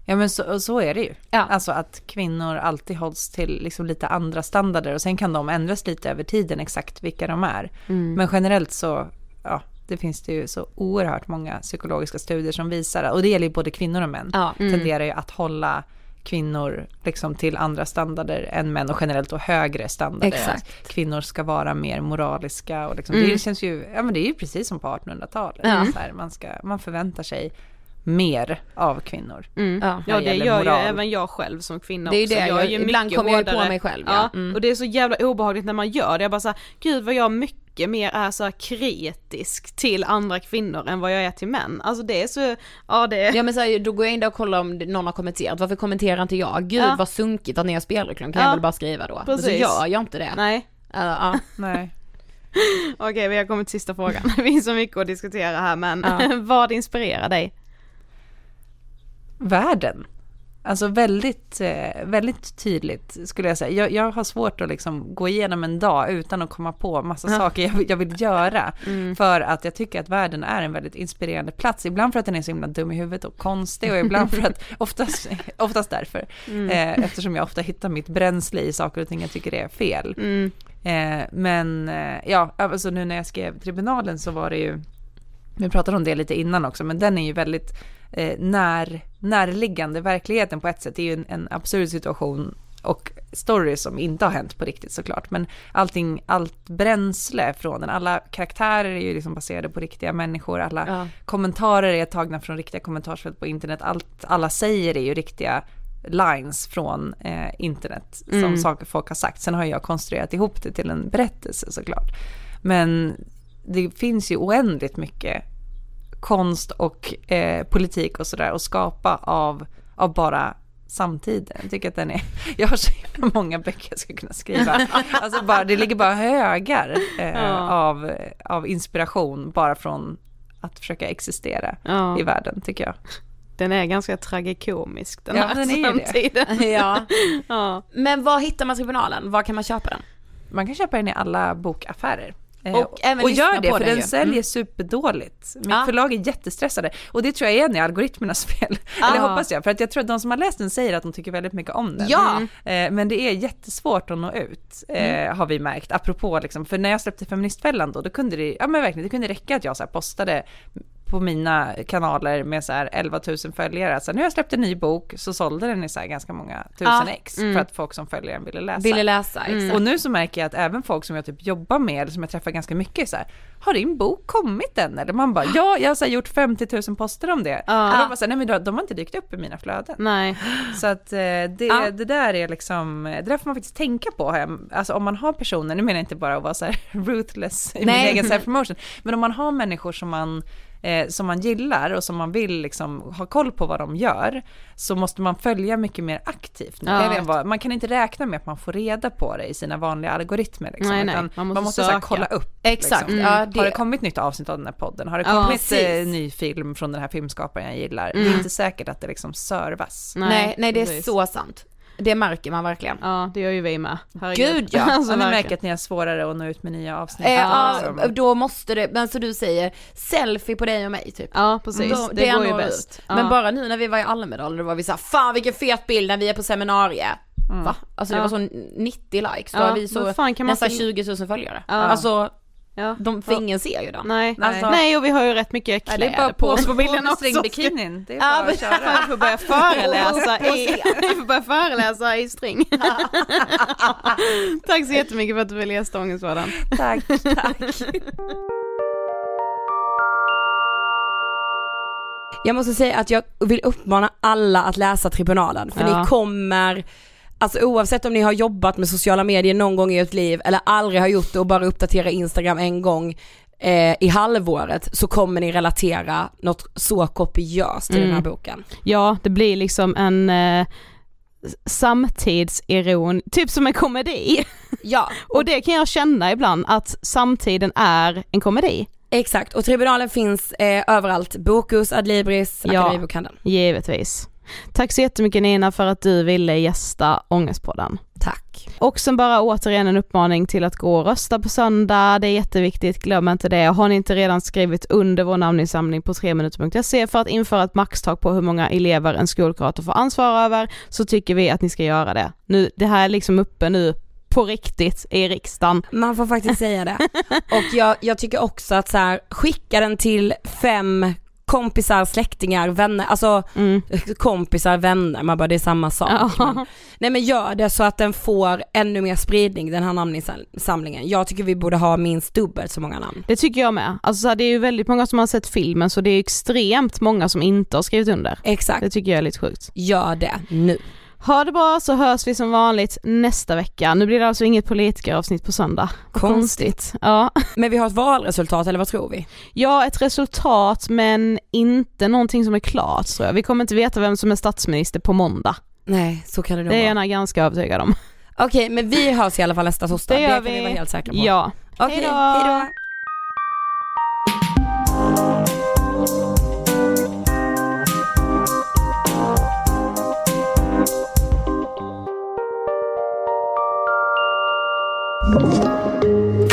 Ja men så, så är det ju. Alltså att kvinnor alltid hålls till liksom lite andra standarder och sen kan de ändras lite över tiden exakt vilka de är. Mm. Men generellt så, ja, det finns det ju så oerhört många psykologiska studier som visar, och det gäller ju både kvinnor och män, Ja. Mm. tenderar ju att hålla kvinnor liksom till andra standarder än män och generellt då högre standarder. Exakt. Kvinnor ska vara mer moraliska och liksom, Mm. det känns ju, ja men det är ju precis som på 1800-talet. Ja. Här, man, ska, man förväntar sig mer av kvinnor. Mm. Ja, det gör moral. ju även jag själv som kvinna Det är ju också. det, är jag- ju ibland kommer jag ju på hårdare. mig själv, ja. Ja, Mm. och det är så jävla obehagligt när man gör det. Jag bara såhär, gud vad jag mycket mer är så här kritisk till andra kvinnor än vad jag är till män. Alltså det är så, ja det är... Ja men så här, då går jag in där och kollar om någon har kommenterat, varför kommenterar inte jag? Gud Ja. vad sunkigt att ni har spelreklam, kan Ja. jag väl bara skriva då? Men så Precis. gör jag inte det. Nej. Ja, ja. Nej. Okej, vi har kommit till sista frågan. Det finns så mycket att diskutera här men Ja. vad inspirerar dig? världen. Alltså väldigt, eh, väldigt tydligt skulle jag säga. Jag, jag har svårt att liksom gå igenom en dag utan att komma på massa Ja. saker jag, vill- jag vill göra. Mm. För att jag tycker att världen är en väldigt inspirerande plats. Ibland för att den är så himla dum i huvudet och konstig och ibland för att, oftast, oftast därför. Mm. Eh, eftersom jag ofta hittar mitt bränsle i saker och ting jag tycker är fel. Mm. Eh, men eh, ja, alltså nu när jag skrev tribunalen så var det ju, vi pratade om det lite innan också, men den är ju väldigt eh, när, närliggande verkligheten på ett sätt. Det är ju en, en absurd situation och stories som inte har hänt på riktigt såklart. Men allting, allt bränsle från den, alla karaktärer är ju liksom baserade på riktiga människor, alla Ja. kommentarer är tagna från riktiga kommentarsfält på internet, allt alla säger är ju riktiga lines från eh, internet som Mm. saker folk har sagt. Sen har jag konstruerat ihop det till en berättelse såklart. Men det finns ju oändligt mycket konst och eh, politik och sådär att skapa av, av bara samtiden. Jag tycker att den är, jag har så många böcker jag skulle kunna skriva. Alltså bara, det ligger bara högar eh, Ja. av, av inspiration bara från att försöka existera Ja. i världen tycker jag. Den är ganska tragikomisk den Ja, här den samtiden. ja. ja. Men var hittar man tribunalen? Var kan man köpa den? Man kan köpa den i alla bokaffärer. Eh, Och och lyssna gör det, för den den säljer Mm. superdåligt. Mitt Ja. förlag är jättestressade. Och det tror jag är i algoritmernas fel. Eller Ah. hoppas jag, för att jag tror att de som har läst den säger att de tycker väldigt mycket om den. Ja. Eh, men det är jättesvårt att nå ut, eh, Mm. har vi märkt. Apropå liksom, för när jag släppte Feministfällan då, då kunde det, ja men verkligen, det kunde räcka att jag så postade på mina kanaler med så här 11 000 följare. Så nu har jag släppt en ny bok, så sålde den i så här ganska många tusen Ja. ex. Mm. för att folk som följer den ville läsa. Ville läsa, exakt. Och nu så märker jag att även folk som jag typ jobbar med, eller som jag träffar ganska mycket, så här, har din bok kommit än? Eller man bara, ja, jag har så gjort 50 000 poster om det. Ja. Och de bara så här, nej men de- de har inte dykt upp i mina flöden. Nej. Så att eh, det, Ja. det där är liksom, det där får man faktiskt tänka på. Alltså om man har personer, nu menar jag inte bara att vara så här ruthless i min Nej. egen self-promotion, men om man har människor som man eh, som man gillar och som man vill liksom ha koll på vad de gör, så måste man följa mycket mer aktivt. Ja. Vad- Man kan inte räkna med att man får reda på det i sina vanliga algoritmer. Liksom, Nej, nej. Man Man måste måste, så här, kolla upp. Exakt, Liksom. ja, Har det- det kommit nytt avsnitt av den här podden? Har det Ja, kommit precis. eh, ny film från den här filmskaparen jag gillar? Det Mm. är inte säkert att det liksom servas. Nej, nej, det är så sant. Det märker man verkligen. Ja, det gör ju vi med. Herregud. Gud ja. Alltså, Ja, ni verkligen. märker att ni har svårare att nå ut med nya avsnitt. Eh, ja, då måste det, men så du säger, selfie på dig och mig typ. Ja, precis. Då- det, går ju bäst. Ja. Men bara nu när vi var i Almedalen, då var vi såhär, fan vilken fet bild när vi är på seminarie. Va? Alltså det Ja. var så 90 likes, då Ja, har vi så vad fan kan man nästan få- 20 000 följare. Ja. Alltså, Ja. De, för ingen ser ju dem. Nej. Alltså- Nej och vi har ju rätt mycket Ja, kläder det är bara på oss på bilden också. stringbikinin. Det är Ja, bara att köra. vi får börja föreläsa i, vi får börja föreläsa i string. Tack så jättemycket för att du ville gästa Ångestpodden. Tack, tack. Jag måste säga att jag vill uppmana alla att läsa Tribunalen för Ja. ni kommer Alltså oavsett om ni har jobbat med sociala medier någon gång i ert liv eller aldrig har gjort det och bara uppdatera Instagram en gång eh, i halvåret så kommer ni relatera något så kopiöst till den här Mm. boken. Ja, det blir liksom en eh, samtidsiron, typ som en komedi. Ja. Och det kan jag känna ibland, att samtiden är en komedi. Exakt, och Tribunalen finns eh, överallt. Bokus, Adlibris, Ja. Akademibokhandeln. Givetvis. Tack så jättemycket Nina för att du ville gästa Ångestpodden. Tack. Och sen bara återigen en uppmaning till att gå och rösta på söndag, det är jätteviktigt, glöm inte det. Har ni inte redan skrivit under vår namninsamling på 3minuter.se för att införa ett maxtak på hur många elever en skolkurator får ansvara över, så tycker vi att ni ska göra det. Nu, det här är liksom uppe nu på riktigt i riksdagen. Man får faktiskt säga det. Och jag, jag tycker också att så här, skicka den till fem kompisar, släktingar, vänner, alltså kompisar, vänner, man bara det är samma sak. Ja. Men, nej men gör det så att den får ännu mer spridning den här namninsamlingen. Jag tycker vi borde ha minst dubbelt så många namn. Det tycker jag med. Alltså det är ju väldigt många som har sett filmen så det är extremt många som inte har skrivit under. Exakt. Det tycker jag är lite sjukt. Gör det nu. Ha det bra så hörs vi som vanligt nästa vecka. Nu blir det alltså inget politikeravsnitt på söndag. Vad Konstigt. Ja. Men vi har ett valresultat eller vad tror vi? ja, ett resultat men inte någonting som är klart tror jag. Vi kommer inte veta vem som är statsminister på måndag. Nej, så kan det nog Det är vara. jag ganska övertygad om. Okej, men vi hörs i alla fall nästa torsdag. Det gör kan vi. vi vara helt säkra på. Ja. Okej, Hejdå. hejdå.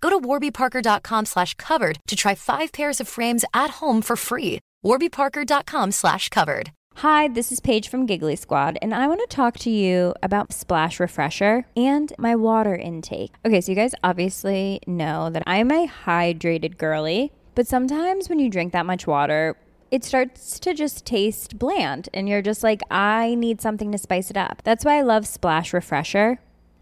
Go to warbyparker.com slash covered to try 5 pairs of frames at home for free. warbyparker.com slash covered. Hi, this is Paige from Giggly Squad, and I want to talk to you about Splash Refresher and my water intake. Okay, so you guys obviously know that I'm a hydrated girly, but sometimes when you drink that much water, it starts to just taste bland, and you're just like, I need something to spice it up. That's why I love Splash Refresher.